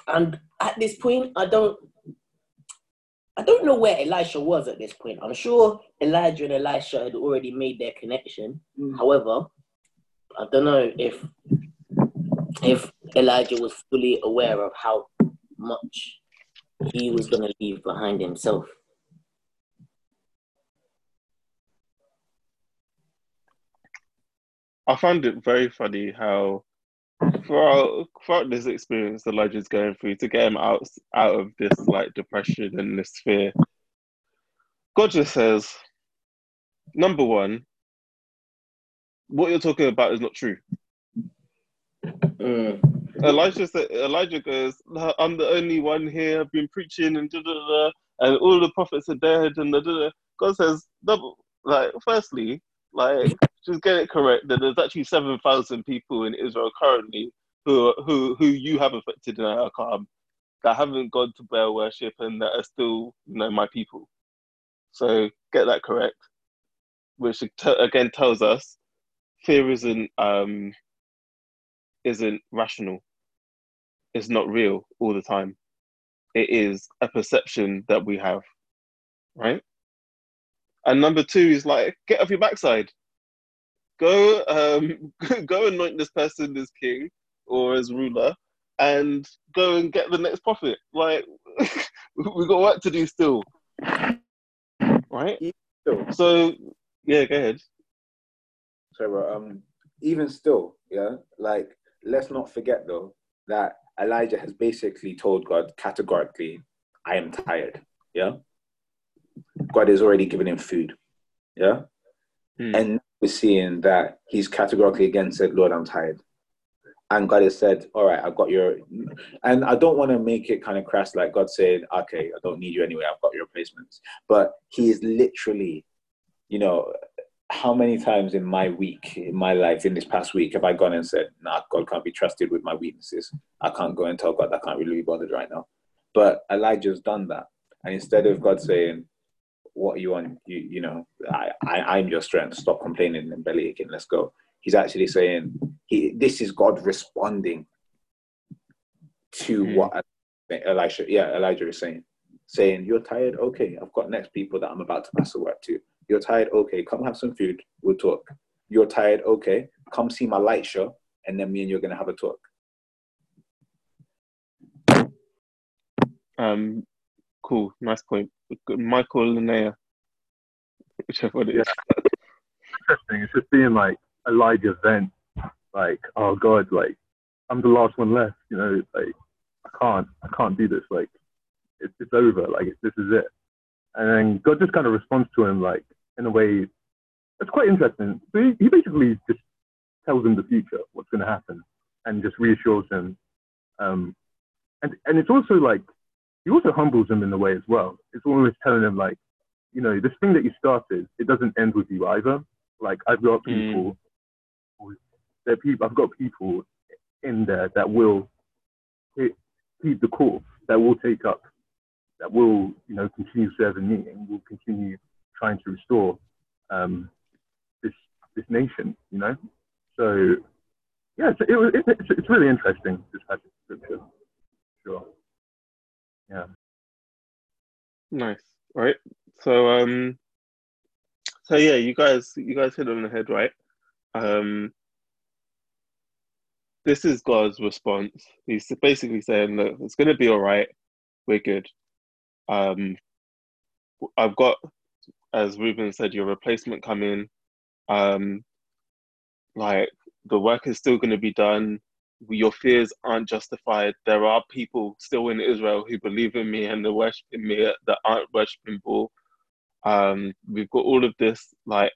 And at this point, I don't. I don't know where Elisha was at this point. I'm sure Elijah and Elisha had already made their connection. Mm. However, I don't know if if Elijah was fully aware of how much he was going to leave behind himself. I found it very funny how throughout throughout this experience the Elijah's going through to get him out out of this like depression and this fear. God just says, number one, what you're talking about is not true. Mm. Elijah said, Elijah goes, I'm the only one here. I've been preaching and da da da, and all the prophets are dead and da da. God says, double, like, firstly, like, just get it correct that there's actually seven thousand people in Israel currently who who who you have affected in Akam that haven't gone to Baal worship and that are still, you know, my people. So get that correct, which again tells us fear isn't um isn't rational. It's not real all the time. It is a perception that we have, right? And number two is like get off your backside. Go um [LAUGHS] go anoint this person as king or as ruler and go and get the next prophet. Like [LAUGHS] we've got work to do still. Right? Still, So yeah, go ahead. sorry, bro, um, even still, yeah, like let's not forget though that Elijah has basically told God categorically, "I am tired." Yeah, God has already given him food. Yeah, Hmm. and we're seeing that he's categorically again said, "Lord, I'm tired." And God has said, "All right, I've got your," and I don't want to make it kind of crass, like God said, "Okay, I don't need you anyway. I've got your replacements." But He is literally, you know, how many times in my week, in my life, in this past week, have I gone and said, "Nah, God can't be trusted with my weaknesses. I can't go and tell God I can't really be bothered right now." But Elijah's done that, and instead of God saying, "What are you on? You, you know, I, I, I'm your strength. Stop complaining and belly aching. Let's go." He's actually saying, "He, this is God responding to Mm. what Elisha, yeah, Elijah is saying." Saying, You're tired? Okay, I've got next people that I'm about to pass the work to. You're tired? Okay, come have some food. We'll talk. You're tired? Okay, come see my light show, and then me and you're gonna have a talk. Um cool, nice point. Michael Linnea. Whichever it is. interesting. It's just being like Elijah vent, like, oh God, like I'm the last one left. You know, like I can't, I can't do this. Like it's, it's over. Like this is it. And then God just kind of responds to him like in a way that's quite interesting. So he, he basically just tells him the future, what's going to happen, and just reassures him. Um, and and it's also like he also humbles them in a way as well. It's almost telling them like, you know, this thing that you started, it doesn't end with you either. Like I've got people, are people, I've got people in there that will keep the course, that will take up, that will, you know, continue serving me and will continue trying to restore um, this this nation, you know. So yeah, it's, it, was- it, it's, it's really interesting this passage of scripture. Sure. Yeah. Nice. Right. So um So yeah, you guys, you guys hit it on the head, right? Um, this is God's response. He's basically saying that it's going to be all right. We're good. Um, I've got, as Ruben said, your replacement coming. Um, like the work is still going to be done. Your fears aren't justified. There are people still in Israel who believe in me and they're worshiping me that aren't worshiping Baal. Um, we've got all of this. Like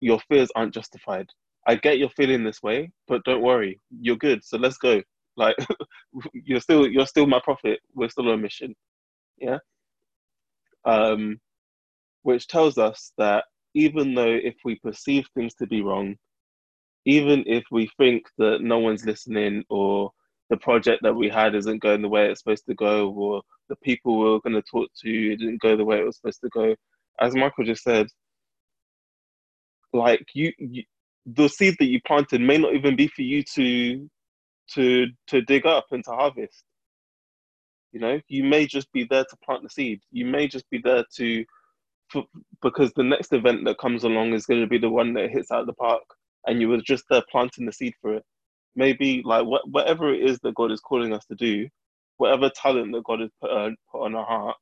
your fears aren't justified. I get you're feeling this way, but don't worry, you're good. So let's go. Like [LAUGHS] you're still you're still my prophet. We're still on a mission. Yeah. Um, which tells us that even though if we perceive things to be wrong, even if we think that no one's listening or the project that we had isn't going the way it's supposed to go, or the people we are going to talk to didn't go the way it was supposed to go, as Michael just said, like you, you the seed that you planted may not even be for you to to to dig up and to harvest. You know, you may just be there to plant the seed. You may just be there to, for, because the next event that comes along is going to be the one that hits out of the park, and you were just there planting the seed for it. Maybe like wh- whatever it is that God is calling us to do, whatever talent that God has put, uh, put on our heart,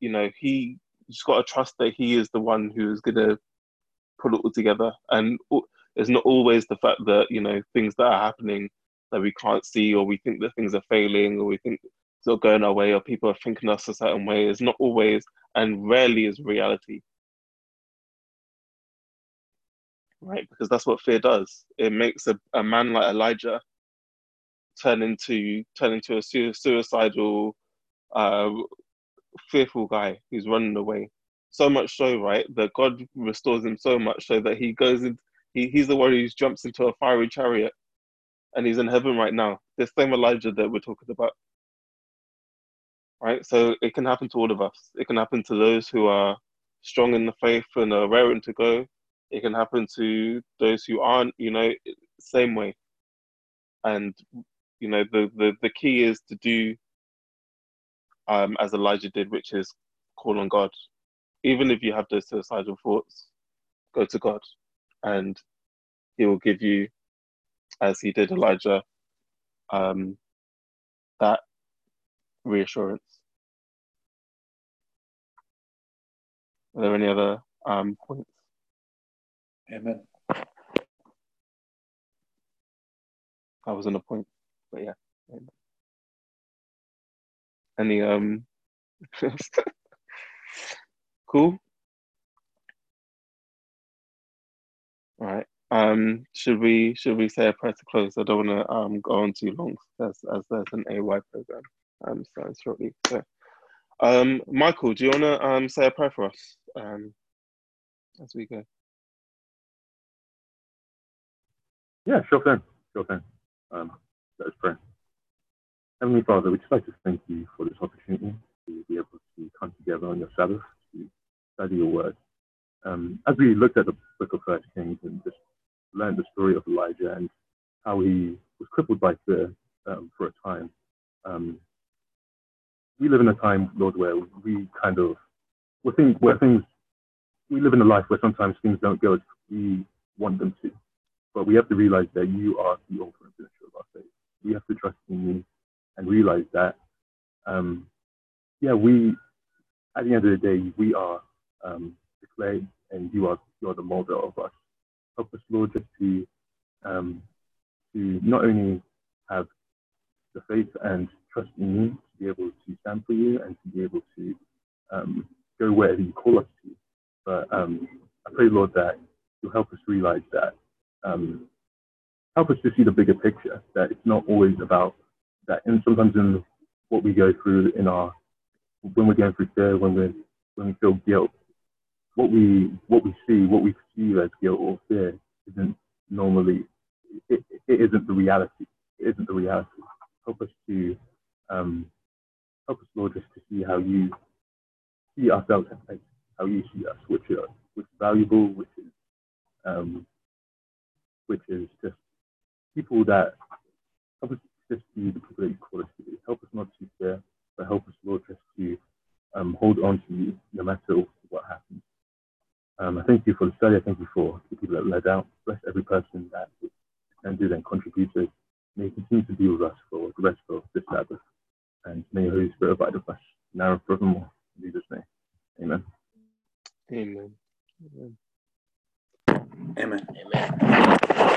you know, He just got to trust that He is the one who is going to put it all together. And it's not always the fact that you know things that are happening that we can't see, or we think that things are failing, or we think it's not going our way, or people are thinking us a certain way. It's not always, and rarely is reality. Right, because that's what fear does. It makes a, a man like Elijah turn into turn into a suicidal, uh, fearful guy who's running away so much so, right, that God restores him so much so that he goes in, he, he's the one who jumps into a fiery chariot and he's in heaven right now. The same Elijah that we're talking about. Right? So it can happen to all of us. It can happen to those who are strong in the faith and are raring to go. It can happen to those who aren't, you know, same way. And, you know, the, the, the key is to do um, as Elijah did, which is call on God even if you have those suicidal thoughts, go to God and He will give you, as He did Elijah, um, that reassurance. Are there any other um, points? Amen. I was on a point, but yeah. Any um [LAUGHS] Cool. All right. Um, should we should we say a prayer to close? I don't want to um go on too long as as there's an AY program um starting shortly. So, um, Michael, do you want to um say a prayer for us um as we go? Yeah, sure thing. Sure thing. Um, let's pray. Heavenly Father, we'd just like to thank you for this opportunity to be able to come together on your Sabbath to study your word. Um, as we looked at the book of First Kings and just learned the story of Elijah and how he was crippled by fear um, for a time, um, we live in a time, Lord, where we kind of we think where things we live in a life where sometimes things don't go as we want them to, but we have to realize that you are the ultimate finisher of our faith. We have to trust in you and realize that, um, yeah, we at the end of the day we are um, the clay, and you are you are the molder of us. Help us, Lord, just to um, to not only have the faith and trust in you, to be able to stand for you, and to be able to um, go wherever you call us to. But um, I pray, Lord, that you'll help us realize that. Um, help us to see the bigger picture. That it's not always about that, and sometimes in what we go through in our when we're going through fear, when we're, when we feel guilt, what we what we see, what we perceive as guilt or fear, isn't normally it, it isn't the reality. It isn't the reality. Help us to um, help us, Lord, just to see how you see ourselves and how you see us, which are which is valuable, which is um, which is just people that help us just be the people that you call us to be. Help us not to fear, but help us, Lord, just to um, hold on to you no matter what happens. Um, I thank you for the study. I thank you for the people that led out. Bless every person that do and contributed. May you continue to be with us for the rest of this Sabbath. And may your Holy Spirit abide with us now and forevermore. In Jesus' name. Amen. Amen. Amen. Amen. Amen.